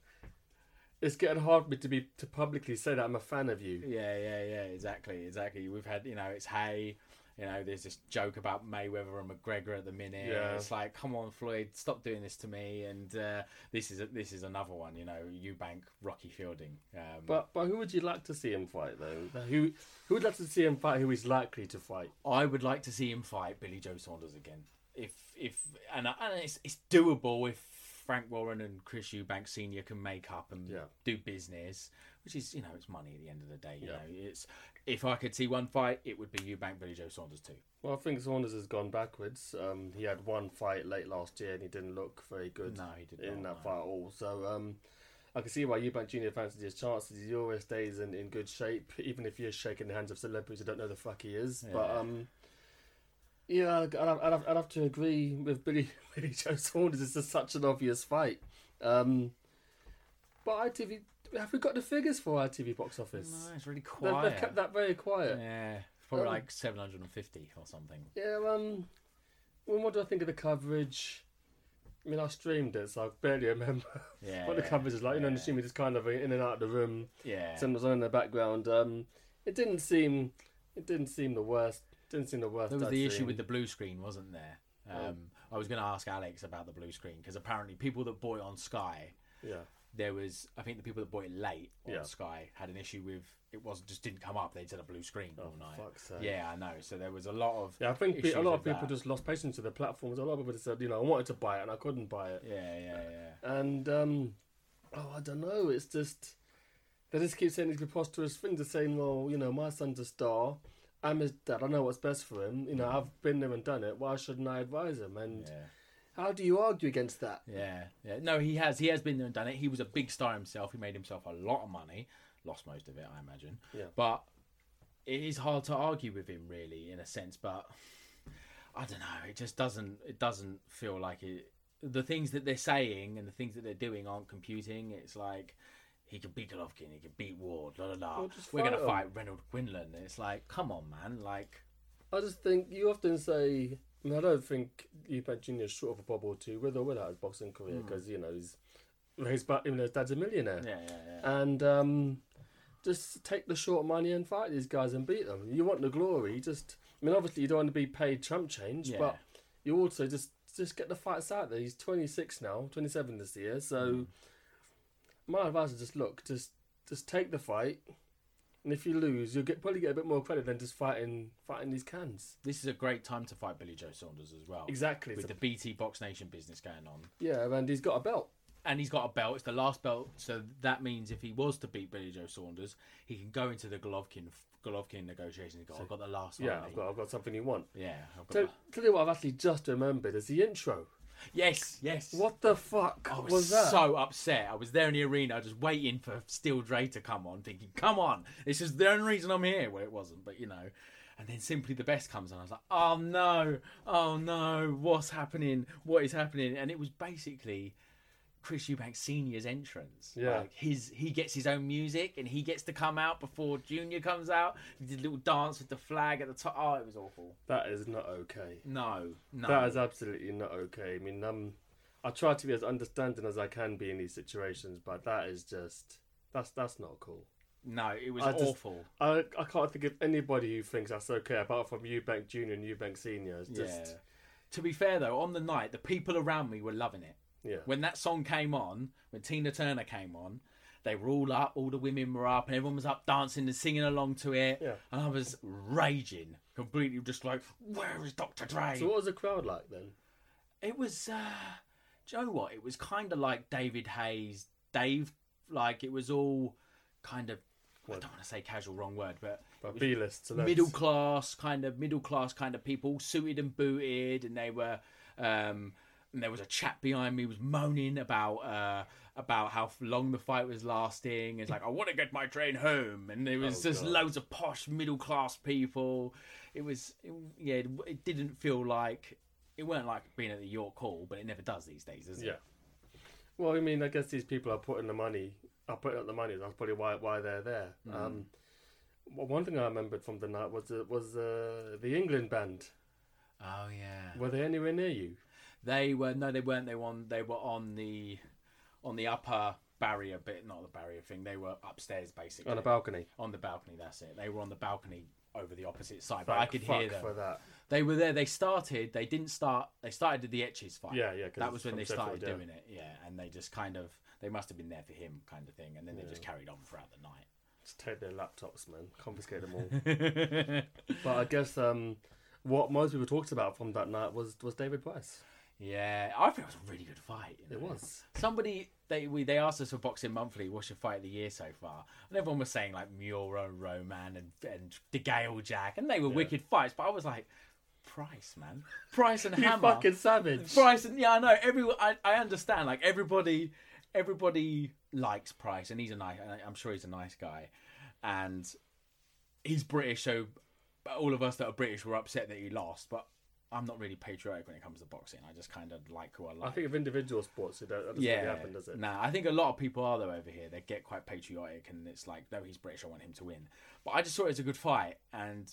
it's getting hard for me to be to publicly say that I'm a fan of you. Yeah, yeah, yeah. Exactly, exactly. We've had, you know, it's Hay. You know, there's this joke about Mayweather and McGregor at the minute. Yeah. It's like, come on, Floyd, stop doing this to me. And uh, this is a, this is another one. You know, Eubank, Rocky Fielding. Um, But but who would you like to see him fight though? Who who would like to see him fight? Who is likely to fight? I would like to see him fight Billy Joe Saunders again. If if and, and it's it's doable if Frank Warren and Chris Eubank Senior can make up and Yeah. do business, which is you know it's money at the end of the day. You Yeah. know, it's if I could see one fight, it would be Eubank Billy Joe Saunders too. Well, I think Saunders has gone backwards. Um, he had one fight late last year and he didn't look very good No, he did in not, that no. fight at all. So um, I can see why Eubank Junior fancies his chances. He always stays in, in good shape, even if you're shaking the hands of celebrities who don't know the fuck he is. But Yeah. um, yeah, I'd, I'd, I'd, have, I'd have to agree with Billy Billy Joe Saunders. It's just such an obvious fight. Um, but ITV, have we got the figures for our TV box office? No, it's really They've, quiet. they've kept that very quiet. Yeah, it's probably Um, like seven hundred and fifty or something. Yeah, um, well, what do I think of the coverage? I mean, I streamed it, so I barely remember Yeah, what the coverage is like. You know, yeah. and assuming it's kind of in and out of the room, Yeah, something's on in the background. Um, it didn't seem, it didn't seem the worst. didn't seem the worst. There was I'd the issue with the blue screen, wasn't there? Um, I was going to ask Alex about the blue screen because apparently people that bought it on Sky, yeah. There was I think the people that bought it late on Yeah. Sky had an issue with it was just didn't come up. They had a blue screen all night. Oh, fuck's sake. Yeah, I know. So there was a lot of Yeah, I think a lot of people that. just lost patience with the platforms. A lot of people just said, you know, I wanted to buy it and I couldn't buy it. yeah, yeah, yeah. And um, oh, I don't know. It's just they just keep saying these preposterous things. They're saying, well, you know, my son's a star. I'm his dad. I know what's best for him. You know, I've been there and done it. Why shouldn't I advise him? And Yeah. How do you argue against that? Yeah, yeah. No, he has. He has been there and done it. He was a big star himself. He made himself a lot of money. Lost most of it, I imagine. Yeah. But it is hard to argue with him, really, in a sense. But I don't know. It just doesn't. It doesn't feel like it. The things that they're saying and the things that they're doing aren't computing. It's like he can beat Golovkin, he can beat Ward. La la la. Well, We're gonna 'em. fight Renold Quinlan. It's like, come on, man. Like, I just think you often say. I, I don't think Eubank Jr. is short of a bob or two, with or without his boxing career, because you know he's raised back. Even though his dad's a millionaire. yeah, yeah, yeah. and um, just take the short money and fight these guys and beat them. You want the glory, just I mean, obviously you don't want to be paid chump change, Yeah. but you also just just get the fights out there. He's 26 now, 27 this year, so Mm. my advice is just look, just just take the fight, and if you lose, you'll get probably get a bit more credit than just fighting fighting these cans. This is a great time to fight Billy Joe Saunders as well. Exactly. With So- the BT Box Nation business going on. yeah, and he's got a belt. and he's got a belt. It's the last belt, so that means if he was to beat Billy Joe Saunders, he can go into the Golovkin Golovkin negotiations. go, I've got the last one. Yeah. I've got I've got something you want. yeah. I've got So, tell you what, I've actually just remembered is the intro. Yes, yes. What the fuck I was, was that? so upset. I was there in the arena, just waiting for Steel Dre to come on, thinking, "Come on, this is the only reason I'm here." Well, it wasn't, but you know. And then simply the best comes on. I was like, "Oh no, oh no, what's happening? What is happening?" And it was basically Chris Eubank Senior's entrance. Yeah. like his he gets his own music and he gets to come out before Junior comes out. He did a little dance with the flag at the top. Oh, it was awful. That is not okay. No, no. That is absolutely not okay. I mean, um, I try to be as understanding as I can be in these situations, but that is just that's that's not cool. no, it was I just- awful. I I can't think of anybody who thinks that's okay apart from Eubank Junior and Eubank Senior. It's just yeah. To be fair though, on the night, the people around me were loving it. Yeah. When that song came on, when Tina Turner came on, they were all up, all the women were up, and everyone was up dancing and singing along to it. Yeah. And I was raging, completely just like, where is Dr. Dre? So what was the crowd like then? It was, uh, do you know what? It was kind of like David Hayes, Dave, like it was all kind of, I don't want to say casual, wrong word, but But B list, middle class kind of middle class kind of people suited and booted and they were um and there was a chap behind me was moaning about uh about how long the fight was lasting it's like i want to get my train home and there was Oh, just God. loads of posh middle class people it was it, yeah it, it didn't feel like it weren't like being at the york hall but it never does these days does it Yeah. Well, I mean, I guess these people are putting the money, are putting up the money. That's probably why why they're there. Mm. Um, well, one thing I remembered from the night was the, was uh, the England band. oh yeah Were they anywhere near you? They were no, they weren't. They were on. They were on the on the upper barrier bit, not the barrier thing. They were upstairs basically On a balcony. on the balcony. That's it. They were on the balcony over the opposite side, but I could hear them. for that. They were there. They started. They didn't start. They started the Etches fight. Yeah, yeah, 'cause That it's was when from they Sheffield, started yeah. doing it. Yeah, and they just kind of they must have been there for him, kind of thing, and then they just carried on throughout the night. Just take their laptops, man. Confiscate them all. but I guess um, what most people talked about from that night was was David Price. Yeah, I think it was a really good fight. you It know. was. Somebody they we they asked us for Boxing Monthly, what's your fight of the year so far? And everyone was saying like Miura, Roman, and and De Gale Jack, and they were wicked fights. But I was like, Price, man, Price and You Hammer, fucking savage. Price, and yeah, I know. Everyone, I, I understand. Like everybody, everybody likes Price, and he's a nice. I'm sure he's a nice guy, and he's British. So all of us that are British were upset that he lost, but. I'm not really patriotic when it comes to boxing. I just kind of like who I like. I think of individual sports, it doesn't Yeah, really happen, does it? Nah, I think a lot of people are though over here. They get quite patriotic, and it's like, no, he's British. I want him to win. But I just thought it was a good fight, and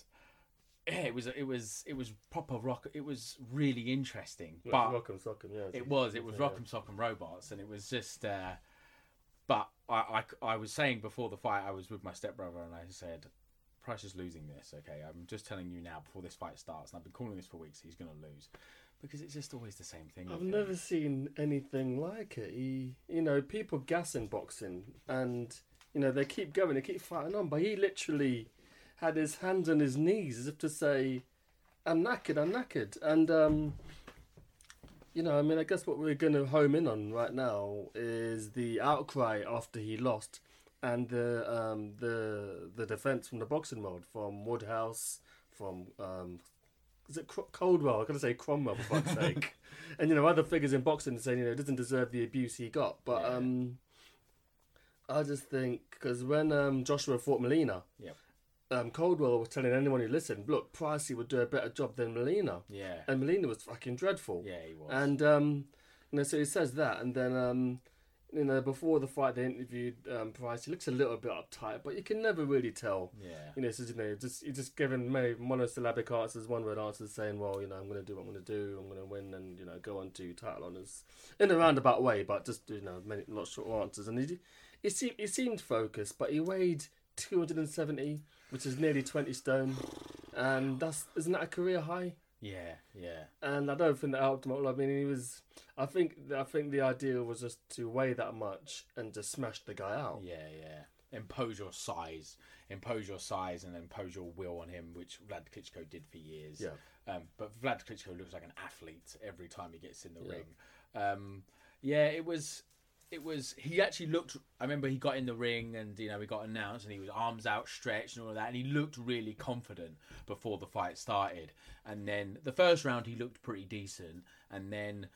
yeah, it was it was it was proper rock. It was really interesting. Look, But Rock'em Sock'em, yeah. it was it was yeah. Rock'em Sock'em Robots, and it was just. Uh, but I, I I was saying before the fight, I was with my stepbrother, and I said. Price is losing this. Okay, I'm just telling you now before this fight starts, and I've been calling this for weeks. He's going to lose because it's just always the same thing. I've never seen anything like it. He, you know, people gas in boxing, and you know they keep going, they keep fighting on, but he literally had his hands on his knees as if to say, "I'm knackered, I'm knackered," and um, you know, I mean, I guess what we're going to home in on right now is the outcry after he lost, and the um, the the defense from the boxing world, from Woodhouse, from um, is it Coldwell? I gotta say Cromwell for fuck's sake, and you know other figures in boxing saying you know doesn't deserve the abuse he got, but Yeah. um, I just think because when um Joshua fought Molina, Yep. um Coldwell was telling anyone who listened, look, Pricey would do a better job than Molina, Yeah. and Molina was fucking dreadful. Yeah, he was. And um, you know, so he says that, and then um, you know, before the fight, they interviewed um, Price. He looks a little bit uptight, but you can never really tell. Yeah. You know, so, you know, just you're just giving maybe monosyllabic answers, one word answers, saying, "Well, you know, I'm going to do what I'm going to do. I'm going to win, and you know, go on to title honors in a roundabout way, but just you know, many not short answers." And he, he seemed he seemed focused, but he weighed 270, which is nearly 20 stone, and that's isn't that a career high? Yeah, yeah. and I don't think that helped him. all. I mean, he was. I think. I think the idea was just to weigh that much and just smash the guy out. Yeah, yeah. Impose your size, impose your size, and impose your will on him, which Vlad Klitschko did for years. Yeah. Um, but Vlad Klitschko looks like an athlete every time he gets in the Yeah. ring. Um, yeah, it was. It was. He actually looked. I remember he got in the ring and you know he got announced and he was arms outstretched and all of that and he looked really confident before the fight started. And then the first round he looked pretty decent and then,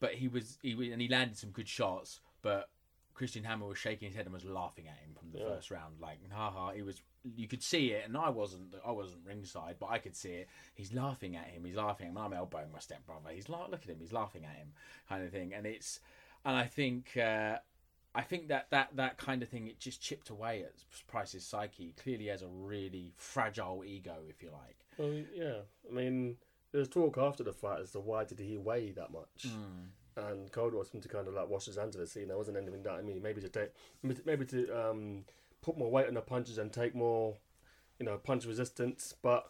but he was he and he landed some good shots, but Christian Hammer was shaking his head and was laughing at him from the Yeah. first round. Like, haha, he was. You could see it, and I wasn't. I wasn't ringside, but I could see it. He's laughing at him. He's laughing at him. I'm elbowing my stepbrother. He's like, look at him. He's laughing at him, kind of thing. And it's, and I think, uh, I think that that that kind of thing it just chipped away at Price's psyche. Clearly, has a really fragile ego, if you like. Well, yeah. I mean, there's talk after the fight as to why did he weigh that much. And Cold Coldwell seemed to kind of like wash his hands of it, seeing there wasn't anything that I mean, maybe to take, maybe to um, put more weight on the punches and take more, you know, punch resistance. But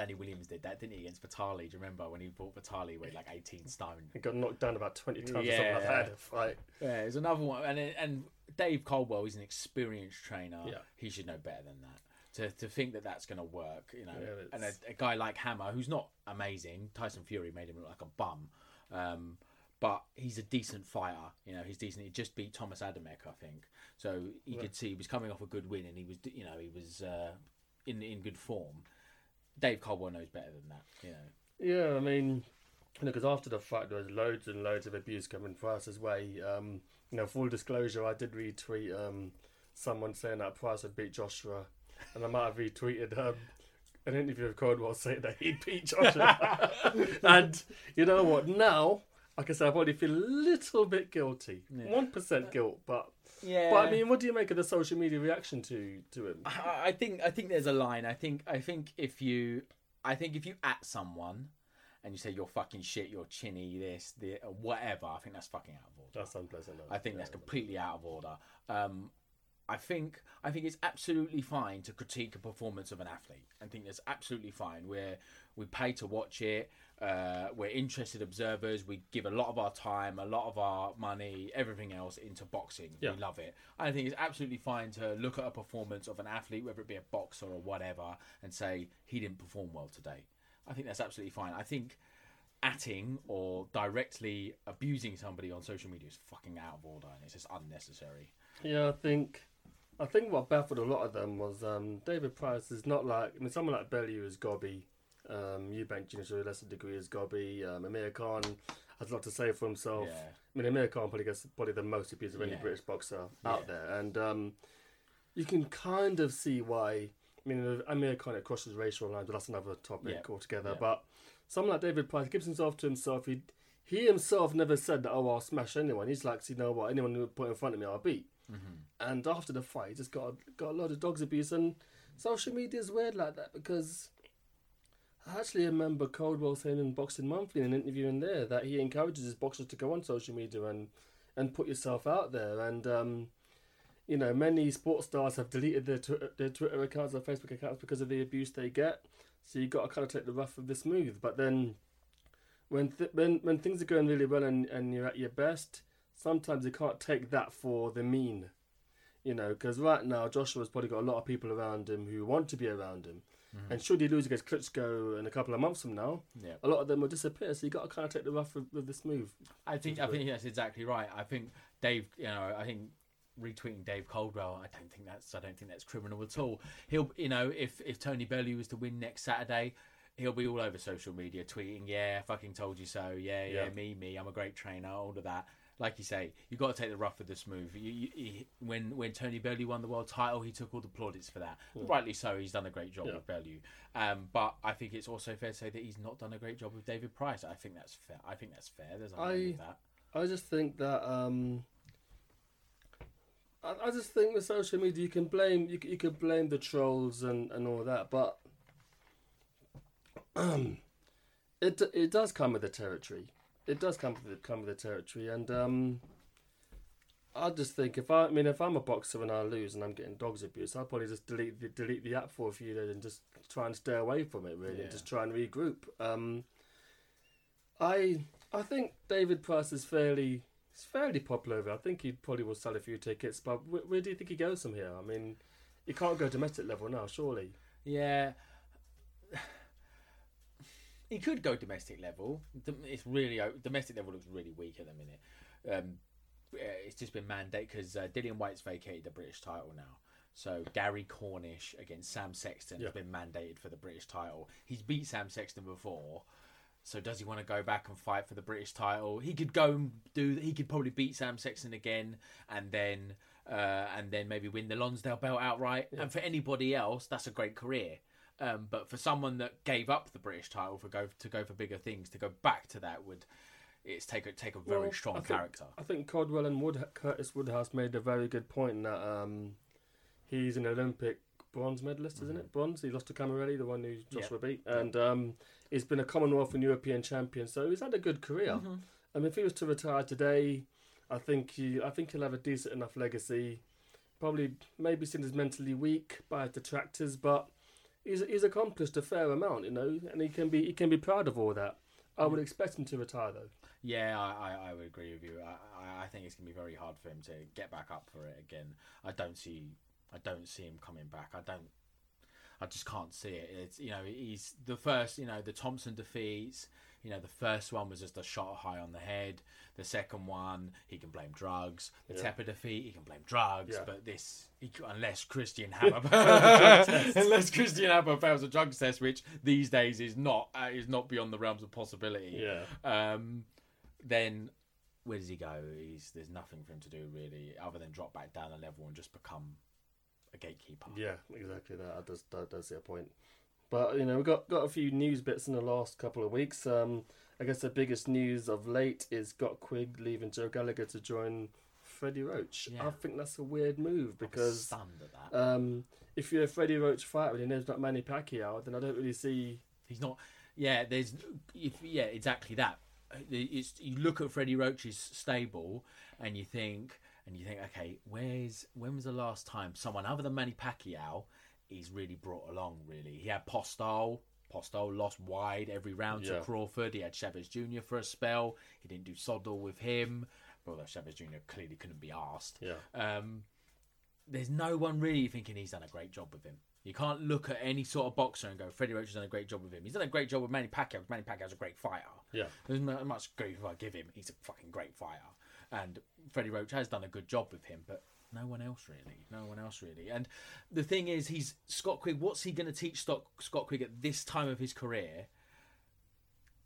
Danny Williams did that, didn't he, against Vitali? Do you remember when he fought Vitali weighed like 18 stone? he got knocked down about twenty times or something like Yeah. that in a fight. Yeah, there's another one, and and Dave Coldwell is an experienced trainer. Yeah. he should know better than that. To to think that that's going to work, you know, Yeah, and a, a guy like Hammer, who's not amazing, Tyson Fury made him look like a bum, um, but he's a decent fighter. You know, he's decent. He just beat Thomas Adamek, I think. So you could see he was coming off a good win, and he was, you know, he was uh, in in good form. Dave Coldwell knows better than that. You know. Yeah, I mean, you know, because after the fact, there was loads and loads of abuse coming Price's way. Um, you know, full disclosure, I did retweet um, someone saying that Price had beat Joshua, and I might have retweeted um, an interview of Coldwell saying that he'd beat Joshua. and you know what? Now, like I said, I probably feel a little bit guilty, one guilt, but. Yeah. But I mean, what do you make of the social media reaction to to him? I I think I think there's a line. I think I think if you I think if you at someone and you say you're fucking shit, you're chinny, this, the whatever, I think that's fucking out of order. That's unpleasant. I think that's completely out of order. Um, I think I think it's absolutely fine to critique a performance of an athlete. I think that's absolutely fine. We're we pay to watch it. Uh, we're interested observers. We give a lot of our time, a lot of our money, everything else into boxing. Yeah. We love it. I think it's absolutely fine to look at a performance of an athlete, whether it be a boxer or whatever, and say he didn't perform well today. I think that's absolutely fine. I think atting or directly abusing somebody on social media is fucking out of order and it's just unnecessary. Yeah, I think I think what baffled a lot of them was um, David Price is not like I mean someone like Bellew is Gobby, um, Eubank Jr. to a lesser degree is Gobby, um, Amir Khan has a lot to say for himself. Yeah. I mean Amir Khan probably gets probably the most abuse of any Yeah. British boxer out Yeah. there, and um, you can kind of see why. I mean Amir Khan it crosses racial lines, but that's another topic altogether. But someone like David Price gives himself to himself. He he himself never said that. Oh, I'll smash anyone. He's like, you know what? Anyone who put in front of me, I'll beat. And after the fight, he just got got a lot of dogs abuse. And social media is weird like that because I actually remember Coldwell saying in Boxing Monthly in an interview in there that he encourages his boxers to go on social media and and put yourself out there. And um, you know, many sports stars have deleted their Twitter, their Twitter accounts or Facebook accounts because of the abuse they get. So you got to kind of take the rough with the smooth. But then, when th- when when things are going really well and, and you're at your best, sometimes you can't take that for the mean. You know, because right now Joshua's probably got a lot of people around him who want to be around him. And should he lose against Klitschko in a couple of months from now, Yeah. a lot of them will disappear. So you got to kind of take the rough with, with the smooth. I think I think that's exactly right. I think Dave, you know, I think retweeting Dave Coldwell, I don't think that's I don't think that's criminal at all. He'll, you know, if if Tony Bellew was to win next Saturday, he'll be all over social media tweeting, "Yeah, fucking told you so. Yeah, yeah, Yeah. me, me. I'm a great trainer. All of that." Like you say, you got to take the rough with the smooth. You, you, you, when when Tony Bellew won the world title, he took all the plaudits for that. Rightly so. He's done a great job Yeah. with Bellew. Um, but I think it's also fair to say that he's not done a great job with David Price. I think that's fair. I think that's fair. There's nothing I- with that. I just think that um, I, I just think with social media you can blame you, you could blame the trolls and, and all that, but it it does come with the territory. It does come with the, come with the territory, and um, I just think if I, I mean if I'm a boxer and I lose and I'm getting dogs abuse, I'll probably just delete the, delete the app for a few days and just try and stay away from it really, and just try and regroup. Um, I I think David Price is fairly he's fairly popular over. I think he probably will sell a few tickets, but where, where do you think he goes from here? I mean, he can't go domestic level now, surely. Yeah. He could go domestic level. It's really domestic level looks really weak at the minute. Um, it's just been mandated because uh, Dillian Whyte's vacated the British title now. So Gary Cornish against Sam Sexton Yeah. has been mandated for the British title. He's beat Sam Sexton before. So does he want to go back and fight for the British title? He could go and do. He could probably beat Sam Sexton again, and then uh, and then maybe win the Lonsdale belt outright. And for anybody else, that's a great career. Um, but for someone that gave up the British title for go to go for bigger things, to go back to that would it's take a take a very Well, strong I think- character. I think Coldwell and Wood, Curtis Woodhouse made a very good point that um, he's an Olympic bronze medalist, isn't it? Bronze. He lost to Cammarelle, the one who Joshua beat, and um, he's been a Commonwealth and European champion. So he's had a good career. I mean, if he was to retire today, I think he, I think he'll have a decent enough legacy. Probably, maybe seen as mentally weak by detractors, but he's he's accomplished a fair amount, you know, and he can be he can be proud of all that. I would expect him to retire though. Yeah, I, I, I would agree with you. I, I, I think it's gonna be very hard for him to get back up for it again. I don't see I don't see him coming back. I don't I just can't see it. It's you know, he's the first you know, the Thompson defeats, you know, the first one was just a shot high on the head. The second one, he can blame drugs. The Yeah. Teper defeat, he can blame drugs. Yeah. But this, he, unless Christian Hammer, unless Christian Hammer fails a drugs test, which these days is not uh, is not beyond the realms of possibility Yeah. um, then where does he go? He's there's nothing for him to do really, other than drop back down a level and just become a gatekeeper. Yeah, exactly that. That does that does see a point. But you know, we got got a few news bits in the last couple of weeks. Um, I guess the biggest news of late is Scott Quigg leaving Joe Gallagher to join Freddie Roach. Yeah. I think that's a weird move because stunned at that. um, if you're a Freddie Roach fighter and your name's not Manny Pacquiao, then I don't really see. He's not. Yeah, there's. If, yeah, exactly that. It's, you look at Freddie Roach's stable and you think, and you think, okay, where's when was the last time someone other than Manny Pacquiao is really brought along? Really, he had Postol. Postol lost wide every round Yeah. to Crawford. He had Chavez Jr. for a spell. He didn't do Soddle with him, although Chavez Jr. clearly couldn't be asked. Yeah. Um, there's no one really thinking he's done a great job with him. You can't look at any sort of boxer and go, Freddie Roach has done a great job with him. He's done a great job with Manny Pacquiao. Manny Pacquiao's a great fighter. Yeah. There's not much grief I give him. He's a fucking great fighter. And Freddie Roach has done a good job with him, but no one else really. No one else really. And the thing is, he's Scott Quigg. What's he going to teach Scott, Scott Quigg at this time of his career?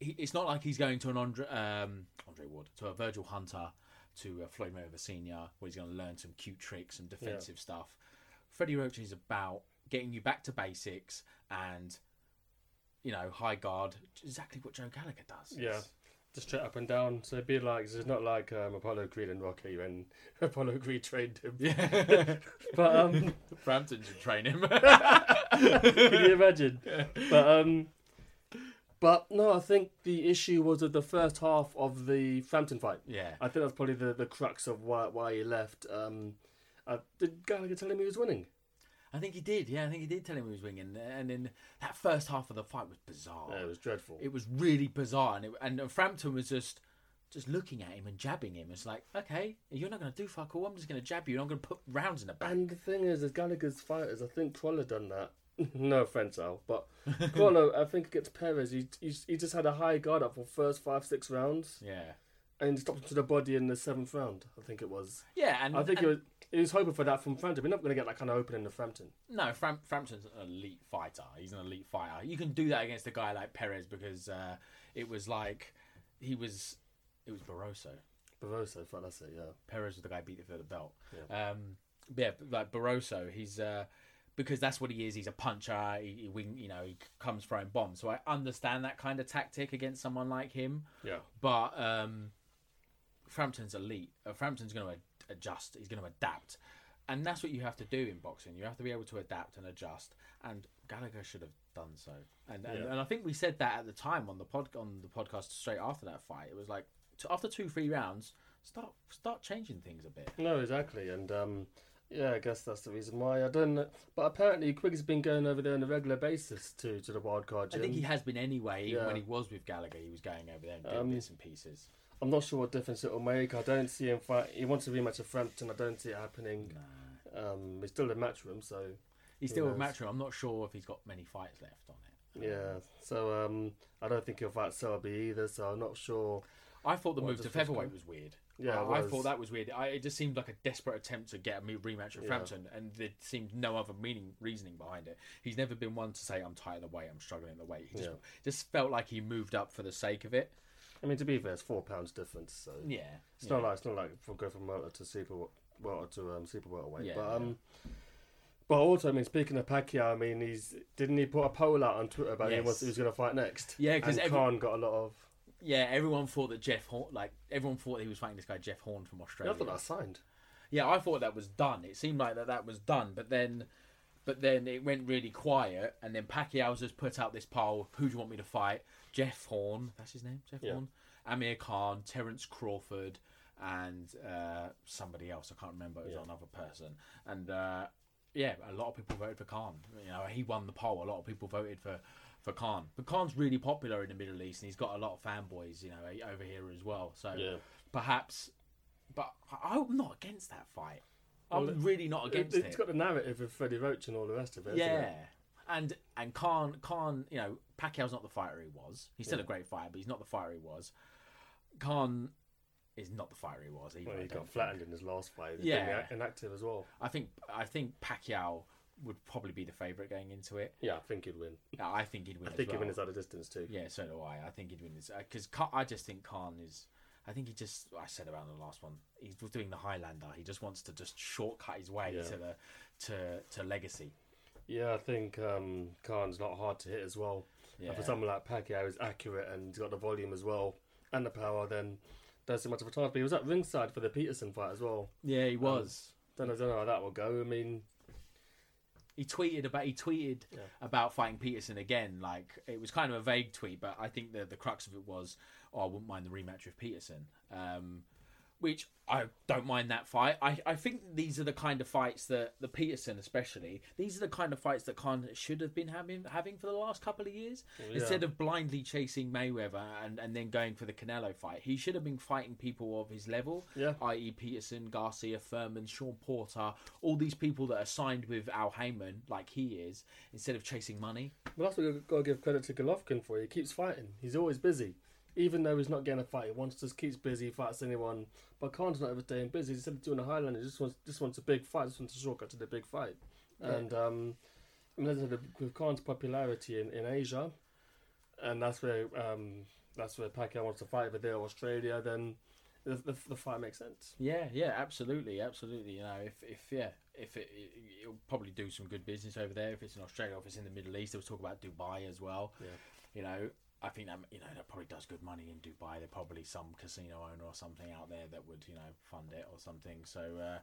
He, it's not like he's going to an Andre, um, Andre Ward, to a Virgil Hunter, to a Floyd Mayweather Senior, where he's going to learn some cute tricks and defensive stuff. Freddie Roach is about getting you back to basics and, you know, high guard, exactly what Joe Gallagher does. Yeah. Just straight up and down. So it'd be like it's not like um, Apollo Creed and Rocky when Apollo Creed trained him. Yeah. But um, Frampton should train him. Can you imagine? But um, but no, I think the issue was at the first half of the Frampton fight. yeah. I think that's probably the, the crux of why why he left. Um, Uh, did Gallagher tell him he was winning? I think he did. Yeah, I think he did tell him he was winning. And then that first half of the fight was bizarre. Yeah, it was dreadful. It was really bizarre, and it, and Frampton was just just looking at him and jabbing him. It's like, okay, you're not going to do fuck all. I'm just going to jab you, and I'm going to put rounds in the back. And the thing is, as Gallagher's fighters, I think Crolla done that. no offense, Al, but Crolla, I think against Perez, he, he he just had a high guard up for first five six rounds, yeah, and he stopped him to the body in the seventh round. I think it was. yeah, and I think and, it was. He was hoping for that from Frampton. We're not going to get that kind of opening in Frampton. no, Fram- Frampton's an elite fighter. He's an elite fighter. You can do that against a guy like Perez because uh, it was like he was. It was Barroso. Barroso, fuck, that's it, yeah. Perez was the guy who beat him for the belt. Yeah. Um, yeah, like Barroso, he's uh, because that's what he is. He's a puncher. He, he wing, you know, he comes throwing bombs. So I understand that kind of tactic against someone like him. Yeah. But um, Frampton's elite. Uh, Frampton's going to adjust. He's going to adapt, and that's what you have to do in boxing. You have to be able to adapt and adjust. And Gallagher should have done so. And and, Yeah. and I think we said that at the time on the pod on the podcast straight after that fight. It was like t- after two three rounds, start start changing things a bit. No, exactly, and um, yeah, I guess that's the reason why I don't. know. But apparently, Quigg's been going over there on a regular basis to to the wild card I think he has been anyway. Even Yeah. when he was with Gallagher, he was going over there and doing Um, bits and pieces. I'm not sure what difference it will make. I don't see him fight. He wants a rematch of Frampton. I don't see it happening. Um, he's still in matchroom, so He's still knows? Matchroom. I'm not sure if he's got many fights left on it. yeah. So um, I don't think he'll fight Selby either. So I'm not sure. I thought the move to featherweight was weird. Yeah, it I, thought that was weird. I, it just seemed like a desperate attempt to get a rematch with Yeah. Frampton, and there seemed no other meaning reasoning behind it. He's never been one to say I'm tired of the weight, I'm struggling at the weight. He just Yeah. just felt like he moved up for the sake of it. I mean, to be fair, it's four pounds difference. So Yeah, it's yeah. not like it's not like from go from welter to super welter to um, super welterweight. Yeah, but yeah. um, but also, I mean, speaking of Pacquiao, I mean, he's didn't he put a poll out on Twitter about Yes. was, he was going to fight next? Yeah, because every- Khan got a lot of. yeah. Everyone thought that Jeff Horn, like everyone thought he was fighting this guy Jeff Horn from Australia. I thought that was signed. Yeah, I thought that was done. It seemed like that that was done, but then, but then it went really quiet, and then Pacquiao just put out this poll: Who do you want me to fight? Jeff Horn, that's his name, Jeff Yeah. Horn, Amir Khan, Terence Crawford, and uh, somebody else. I can't remember. It was Yeah. another person, and uh, yeah, a lot of people voted for Khan. You know, he won the poll. A lot of people voted for. For Khan, but Khan's really popular in the Middle East, and he's got a lot of fanboys, you know, over here as well. So Yeah. perhaps but I'm not against that fight. I'm Well, really not against it, it. has got the narrative of Freddie Roach and all the rest of it. yeah, it? and and Khan Khan, you know, Pacquiao's not the fighter he was. He's still a great fighter, but he's not the fighter he was. Khan is not the fighter he was. Either, Well, he got think. flattened in his last fight. He's Yeah. yeah, inactive as well. I think I think Pacquiao would probably be the favourite going into it. Yeah, I think he'd win. I think he'd win. I think he'd well. win his other distance too. Yeah, so do I. I think he'd win this because uh, I just think Khan is. I think he just. I said about the last one. He's doing the Highlander. He just wants to just shortcut his way Yeah. to the to to legacy. Yeah, I think um, Khan's not hard to hit as well. Yeah. And for someone like Pacquiao, who's accurate and he's got the volume as well and the power, then doesn't see much of a chance. But he was at ringside for the Peterson fight as well. Yeah, he was. Don't know, don't know how that will go. I mean, he tweeted about he tweeted Yeah. about fighting Peterson again. Like it was kind of a vague tweet, but I think the the crux of it was, oh, I wouldn't mind the rematch with Peterson. Um, which I don't mind that fight. I, I think these are the kind of fights that the Peterson especially these are the kind of fights that Khan should have been having having for the last couple of years. yeah. Instead of blindly chasing Mayweather and, and then going for the Canelo fight, he should have been fighting people of his level, Yeah. i.e. Peterson, Garcia, Thurman, Sean Porter, all these people that are signed with Al Haymon like he is, instead of chasing money. but that's what you've got to give credit to Golovkin for. He keeps fighting. He's always busy. Even though he's not getting a fight, he wants just keeps busy, fights anyone. But Khan's not ever staying busy. Instead of doing a Highlander, he just wants just wants a big fight, just wants a shortcut to the big fight. And um, I mean, as with Khan's popularity in, in Asia, and that's where um, that's where Pacquiao wants to fight over there, Australia. Then the, the, the fight makes sense. Yeah, yeah, absolutely, absolutely. You know, if if yeah, if it, it it'll probably do some good business over there. If it's in Australia, or if it's in the Middle East, there was talk about Dubai as well. Yeah. You know, I think that you know that probably does good money in Dubai. There's probably some casino owner or something out there that would you know fund it or something. So uh,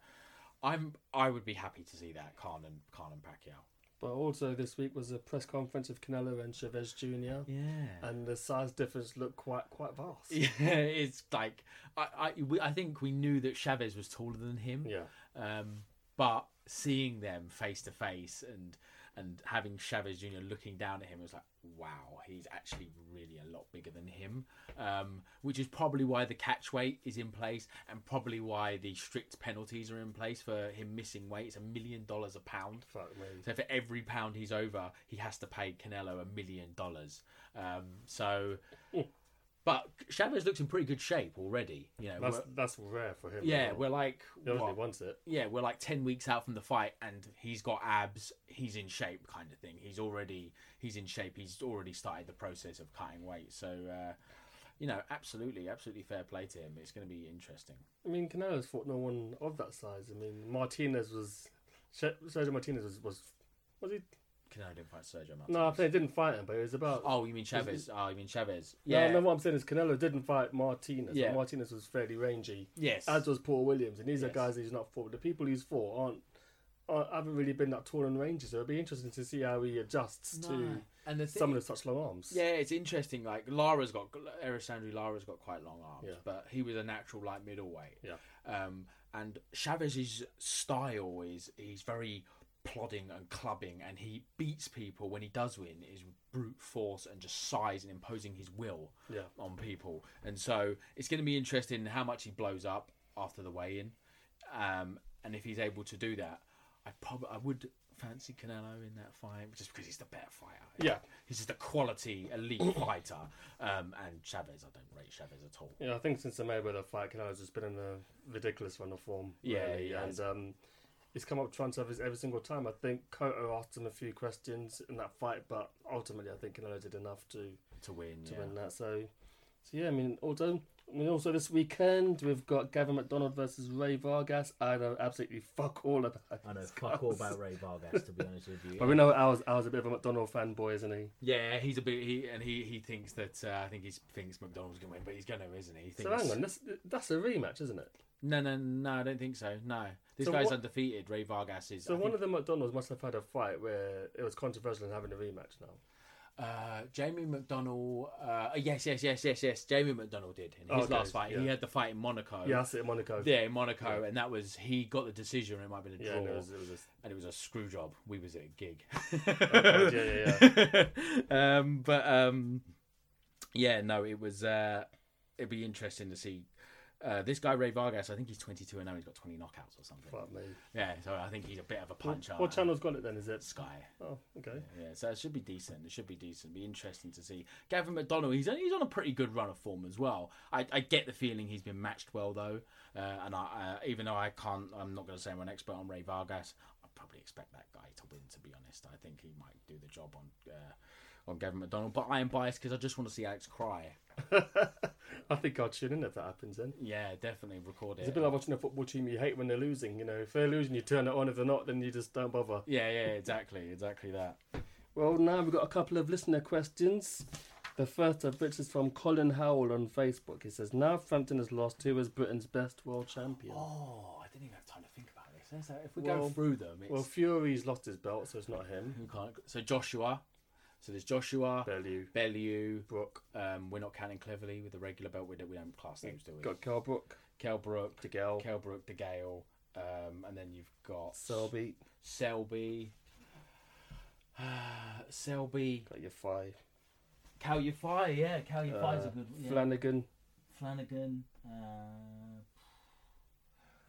I'm I would be happy to see that Khan and Khan and Pacquiao. But also this week was a press conference of Canelo and Chavez Jr. Yeah. And the size difference looked quite quite vast. Yeah, it's like I I, we, I think we knew that Chavez was taller than him. Yeah. Um, but seeing them face to face and and having Chavez Jr. looking down at him was like, wow, he's actually really a lot bigger than him. Um, which is probably why the catch weight is in place and probably why the strict penalties are in place for him missing weight. It's a million dollars a pound. So for every pound he's over, he has to pay Canelo a million dollars. Um, so, but Chavez looks in pretty good shape already. You know, That's that's rare for him. yeah, we're like he obviously what? wants it. yeah, we're like ten weeks out from the fight, and he's got abs. He's in shape, kind of thing. He's already he's in shape. He's already started the process of cutting weight. So, uh, you know, absolutely, absolutely fair play to him. It's going to be interesting. I mean, Canelo's fought no one of that size. I mean, Martinez was Sergio Martinez was was was he? Canelo didn't fight Sergio Martinez. No, I didn't fight him, but it was about. Oh, you mean Chavez? Oh, you mean Chavez? Yeah. Yeah. No, what I'm saying is Canelo didn't fight Martinez. Yeah. Martinez was fairly rangy, Yes. as was Paul Williams, and these are guys he's not fought. The people he's fought aren't, aren't haven't really been that tall and rangy, so it'll be interesting to see how he adjusts to and the thing, someone with such long arms. Yeah, it's interesting. Like Lara's got Erislandy Lara's got quite long arms, Yeah. but he was a natural like middleweight. Yeah. Um, and Chavez's style is he's very plodding and clubbing, and he beats people when he does win is brute force and just size and imposing his will Yeah. on people. And so it's going to be interesting how much he blows up after the weigh-in, um, and if he's able to do that, I probably I would fancy Canelo in that fight just because he's the better fighter. Yeah. He's just a quality elite fighter. Um, and Chavez, I don't rate Chavez at all. Yeah, I think since the Mayweather fight, Canelo's just been in a ridiculous run of form. Yeah, really, he and um, he's come up trying service every single time. I think Cotto asked him a few questions in that fight, but ultimately, I think Canelo did enough to To win, to yeah. win that. So, so yeah, I mean, also, I mean, also this weekend we've got Gavin McDonnell versus Rey Vargas. I know absolutely fuck all about. I know fuck all about Rey Vargas to be honest with you. But we know Al's, Al's a bit of a McDonnell fanboy, isn't he? Yeah, he's a bit. He and he he thinks that uh, I think he thinks McDonnell's gonna win, but he's gonna, isn't he? he So hang on, that's, that's a rematch, isn't it? No, no, no. I don't think so. No, this So guy's what- undefeated. Ray Vargas is. So I one think, of the McDonnells must have had a fight where it was controversial in having a rematch now. uh, Jamie McDonnell. Uh, yes, yes, yes, yes, yes. Jamie McDonnell did in his Oh, Okay, last fight. He had the fight in Monaco. Yeah, that's it, in Monaco. Yeah, in Monaco, and that was he got the decision. It might have been a Yeah, draw. and it was, it was a and it was a screw job. We was at a gig. yeah, yeah, um, but um, yeah, no, it was. Uh, it'd be interesting to see. Uh, this guy Rey Vargas, I think he's 22 and now he's got 20 knockouts or something. Fuck me. Yeah, so I think he's a bit of a puncher. What channel's got it then? Is it? Sky. Oh, okay. Yeah, so it should be decent. It should be decent. Be interesting to see. Gavin McDonnell, he's he's on a pretty good run of form as well. I, I get the feeling he's been matched well though, uh, and I, uh, even though I can't, I'm not going to say I'm an expert on Rey Vargas. I probably expect that guy to win. To be honest, I think he might do the job on uh, on Gavin McDonnell. But I am biased because I just want to see Alex cry. I think I'll tune in if that happens then. Yeah, definitely record it. It's a bit like watching a football team you hate when they're losing. You know, if they're losing, you turn it on. If they're not, then you just don't bother. yeah, yeah, exactly, exactly that. Well, now we've got a couple of listener questions. The first of which is from Colin Howell on Facebook. He says, Now Frampton has lost, who is Britain's best world champion? Oh, I didn't even have time to think about this. If we Well- go through them, it's, Well, Fury's lost his belt, so it's not him. who can't? So Joshua. So there's Joshua. Bellew, Bellew. Brook, Um, we're not counting Cleverly with the regular belt. We don't, we don't class names, do we? got Kell Brook, Kell Brook, DeGale, Kell Brook, DeGale, um, and then you've got Selby, Selby, Selby, got your five. Kal Yafai, yeah, Kal Yafai's Uh, a good yeah. Flanagan. Flanagan. Uh,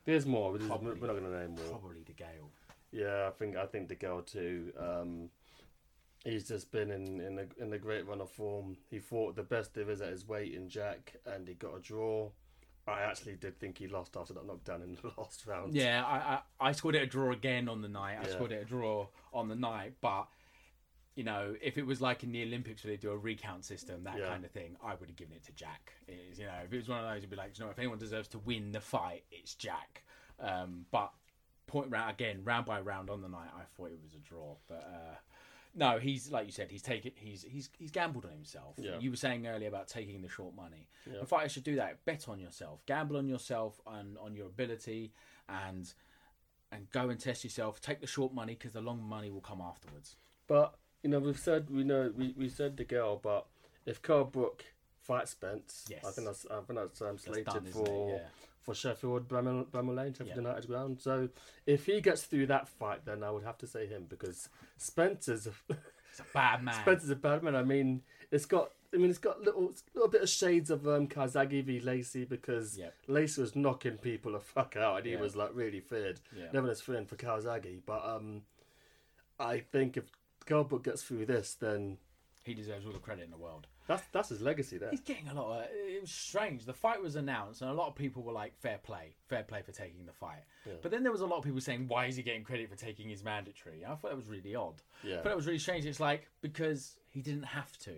There's more. Probably. we're not going to name more. probably DeGale. Yeah, I think I think DeGale too. Um, he's just been in in a, in a great run of form. He fought the best there is at his weight in Jack, and he got a draw. I actually did think he lost after that knockdown in the last round. Yeah, I, I I scored it a draw again on the night. I Yeah. scored it a draw on the night, but you know, if it was like in the Olympics where they do a recount system, that Yeah. kind of thing, I would have given it to Jack. Is, you know, if it was one of those, it'd be like, you know, if anyone deserves to win the fight, it's Jack. Um, but point round again, round by round on the night, I thought it was a draw. But uh, no, he's like you said, he's taken, he's he's he's gambled on himself. Yeah. You were saying earlier about taking the short money. Yeah. And fighters should do that. Bet on yourself, gamble on yourself and on your ability, and and go and test yourself. Take the short money because the long money will come afterwards. But you know, we've said we know we, we said DeGale, but if Kell Brook fights Spence. Yes. I think that's I think that's um, slated done, for Yeah. For Sheffield Bramall, Bramall Lane, Sheffield Yeah. United ground. So if he gets through that fight, then I would have to say him because Spencer's It's a bad man. Spencer's a bad man. I mean, it's got. I mean, it's got little little bit of shades of um, Calzaghe v Lacey because Yep. Lacey was knocking people the fuck out, and he Yeah. was like really feared. Yeah. Never as fearing for Calzaghe, but um, I think if Goldberg gets through this, then He deserves all the credit in the world. That's that's his legacy there. He's getting a lot of. It was strange. The fight was announced, and a lot of people were like, "Fair play, fair play for taking the fight." But then there was a lot of people saying, "Why is he getting credit for taking his mandatory?" I thought that was really odd. Yeah. Thought it was really strange. It's like because he didn't have to.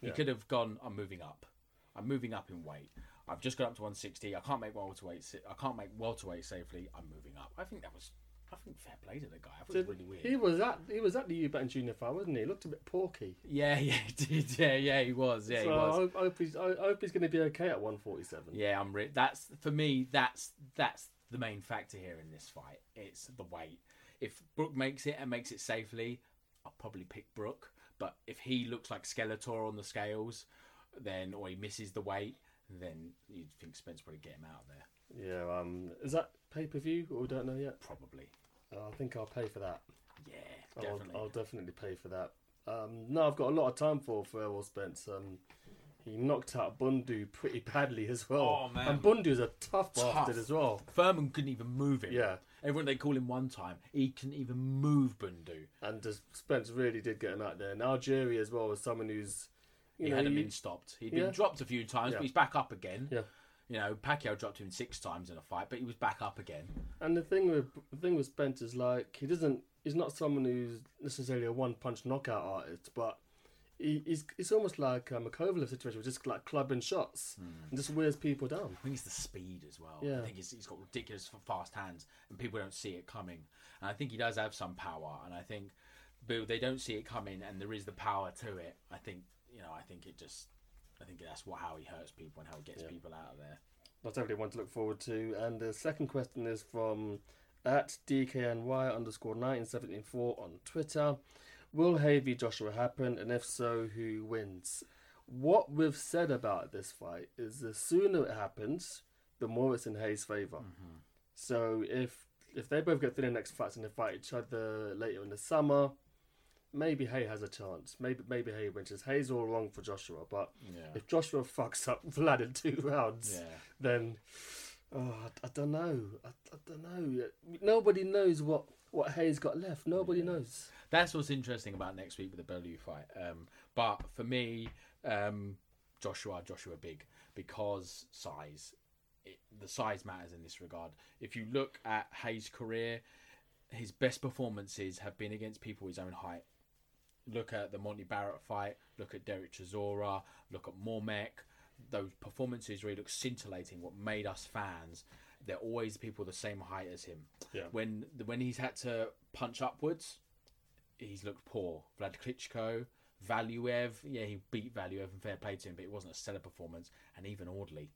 He Yeah. could have gone. I'm moving up. I'm moving up in weight. I've just got up to 160. I can't make welterweight. I can't make welterweight safely. I'm moving up. I think that was. I think fair play to the guy. I thought it was really weird. He was at he was at the Eubank Junior fight, wasn't he? He looked a bit porky. Yeah, yeah, he did. Yeah, yeah, he was. Yeah, so he was. I, hope, I hope he's I hope he's going to be okay at 147. Yeah, I'm. Re- that's for me. That's that's the main factor here in this fight. It's the weight. If Brook makes it and makes it safely, I'll probably pick Brook. But if he looks like Skeletor on the scales, then or he misses the weight, then you'd think Spence would probably get him out of there. Yeah. Um. Is that pay per view or we don't know yet? Probably. Uh, I think I'll pay for that. Yeah, I'll, definitely. I'll definitely pay for that. Um, no, I've got a lot of time for for Spence. Um, he knocked out Bundu pretty badly as well. Oh, man. And Bundu's a tough, Tough. bastard as well. Thurman couldn't even move him. Yeah. Everyone they call him one time, he couldn't even move Bundu. And Spence really did get him out there. And Algieri as well was someone who's, you He know, hadn't you- been stopped. He'd Yeah. been dropped a few times, Yeah. but he's back up again. Yeah. You know, Pacquiao dropped him six times in a fight, but he was back up again. And the thing with the thing with Spence is like he doesn't. He's not someone who's necessarily a one punch knockout artist, but he, he's it's almost like um, a Kovalev situation, with just like clubbing shots and just wears people down. I think it's the speed as well. Yeah. I think he's, he's got ridiculous fast hands, and people don't see it coming. And I think he does have some power, and I think, but they don't see it coming, and there is the power to it. I think you know. I think it just. I think that's what how he hurts people and how he gets people out of there. That's definitely one to look forward to. And the second question is from at DKNY underscore 1974 on Twitter. Will Haye v Joshua happen? And if so, who wins? What we've said about this fight is the sooner it happens, the more it's in Haye's favor mm-hmm. So if if they both get through the next fights and they fight each other later in the summer, maybe Haye has a chance. Maybe maybe Haye wins. Haye's all wrong for Joshua, but Yeah. if Joshua fucks up Vlad in two rounds, Yeah. then oh, I, I don't know. I, I don't know. Nobody knows what what Haye's got left. Nobody knows. That's what's interesting about next week with the Bellew fight. Um, but for me, um, Joshua, Joshua big because size. It, the size matters in this regard. If you look at Haye's career, his best performances have been against people his own height. Look at the Monte Barrett fight. Look at Dereck Chisora. Look at Mormeck. Those performances really look scintillating. What made us fans. They're always people the same height as him. Yeah. When when he's had to punch upwards, he's looked poor. Vlad Klitschko, Valuev, yeah, he beat Valuev and fair play to him, but it wasn't a stellar performance. And even Audley.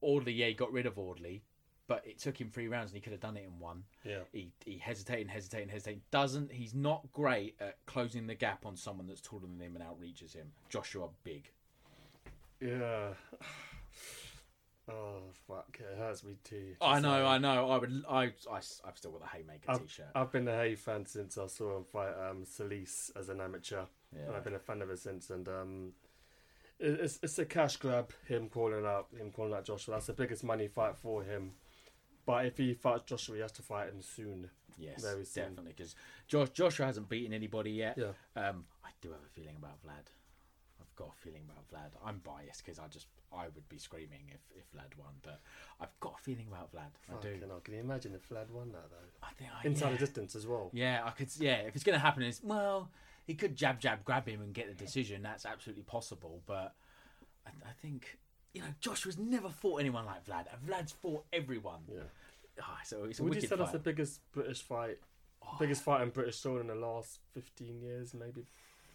Audley, yeah, he got rid of Audley, but it took him three rounds and he could have done it in one. Yeah. He, he hesitated and hesitated and hesitated. Doesn't, he's not great at closing the gap on someone that's taller than him and outreaches him. Joshua, big. Yeah. Oh fuck! It hurts me too. I know. I know. I would, I, I, I've still got the Hayemaker I've, t-shirt. I've been a Haye fan since I saw him fight um, Solis as an amateur, and I've been a fan of it since. And um, it's it's a cash grab. Him calling out him calling out Joshua. That's the biggest money fight for him. But if he fights Joshua, he has to fight him soon. Yes, Very soon. definitely. Because Josh, Joshua hasn't beaten anybody yet. Yeah. Um, I do have a feeling about Vlad. I've got a feeling about Vlad. I'm biased because I just I would be screaming if, if Vlad won, but I've got a feeling about Vlad. I do. Fucking hell, Can you imagine if Vlad won that though? I think I, Inside yeah. the distance as well. Yeah, I could. Yeah, if it's going to happen, is well, he could jab, jab, grab him and get the decision. That's absolutely possible. But I, I think you know Joshua's never fought anyone like Vlad. and Vlad's fought everyone. Yeah. Ah, so it's a Would you wicked say that's fight. Oh. the biggest British fight, biggest fight in British soil in the last fifteen years, maybe?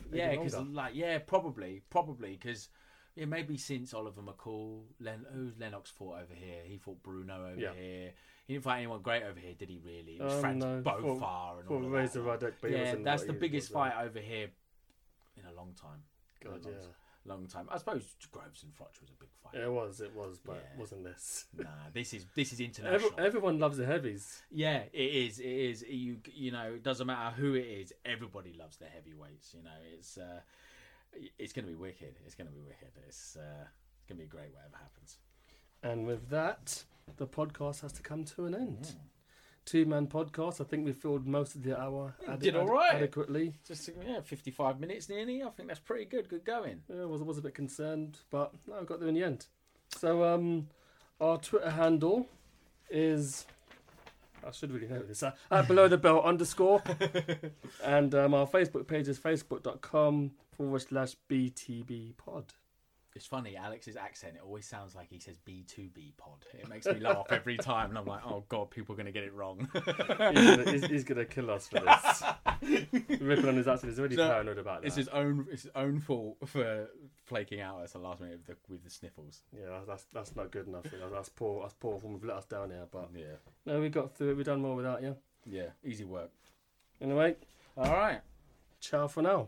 maybe Yeah, because like yeah, probably, probably because yeah, maybe since Oliver McCall, Len, who's Lennox fought over here? He fought Bruno over Yeah. here. He didn't fight anyone great over here, did he? Really? It was Um, Franz no, Bofar fought- and all Razor that. Ruddock, but yeah, wasn't that's the biggest was, fight over here in a long time. In a God, long yeah. time. Long time. I suppose Groves and Froch was a big fight. It was, it was, but Yeah. it wasn't this. Nah, this is this is Every, international. everyone loves the heavies. Yeah, it is. It is. You you know, it doesn't matter who it is. Everybody loves the heavyweights. You know, it's uh, it's going to be wicked. It's going to be wicked. It's uh, it's going to be great. Whatever happens. And with that, the podcast has to come to an end. Two man podcast. I think we filled most of the hour ade- did all right. adequately. Just yeah, fifty five minutes nearly. I think that's pretty good. Good going. Yeah, I was was a bit concerned, but no, I got there in the end. So um, our Twitter handle is. I should really know this. Uh, at below the belt underscore, and um, our Facebook page is facebook.com forward slash BTB pod. It's funny, Alex's accent. It always sounds like he says B two B pod. It makes me laugh every time, and I'm like, oh god, people are going to get it wrong. He's gonna, he's, he's gonna kill us for this. Ripping on his accent. He's already No, paranoid about that. it's his own. It's his own fault for flaking out at the last minute with the, with the sniffles. Yeah, that's that's not good enough. That's poor. That's poor when we've let us down here. But Yeah, no, we got through it. We've done more without you. yeah, easy work. Anyway, All right. ciao for now.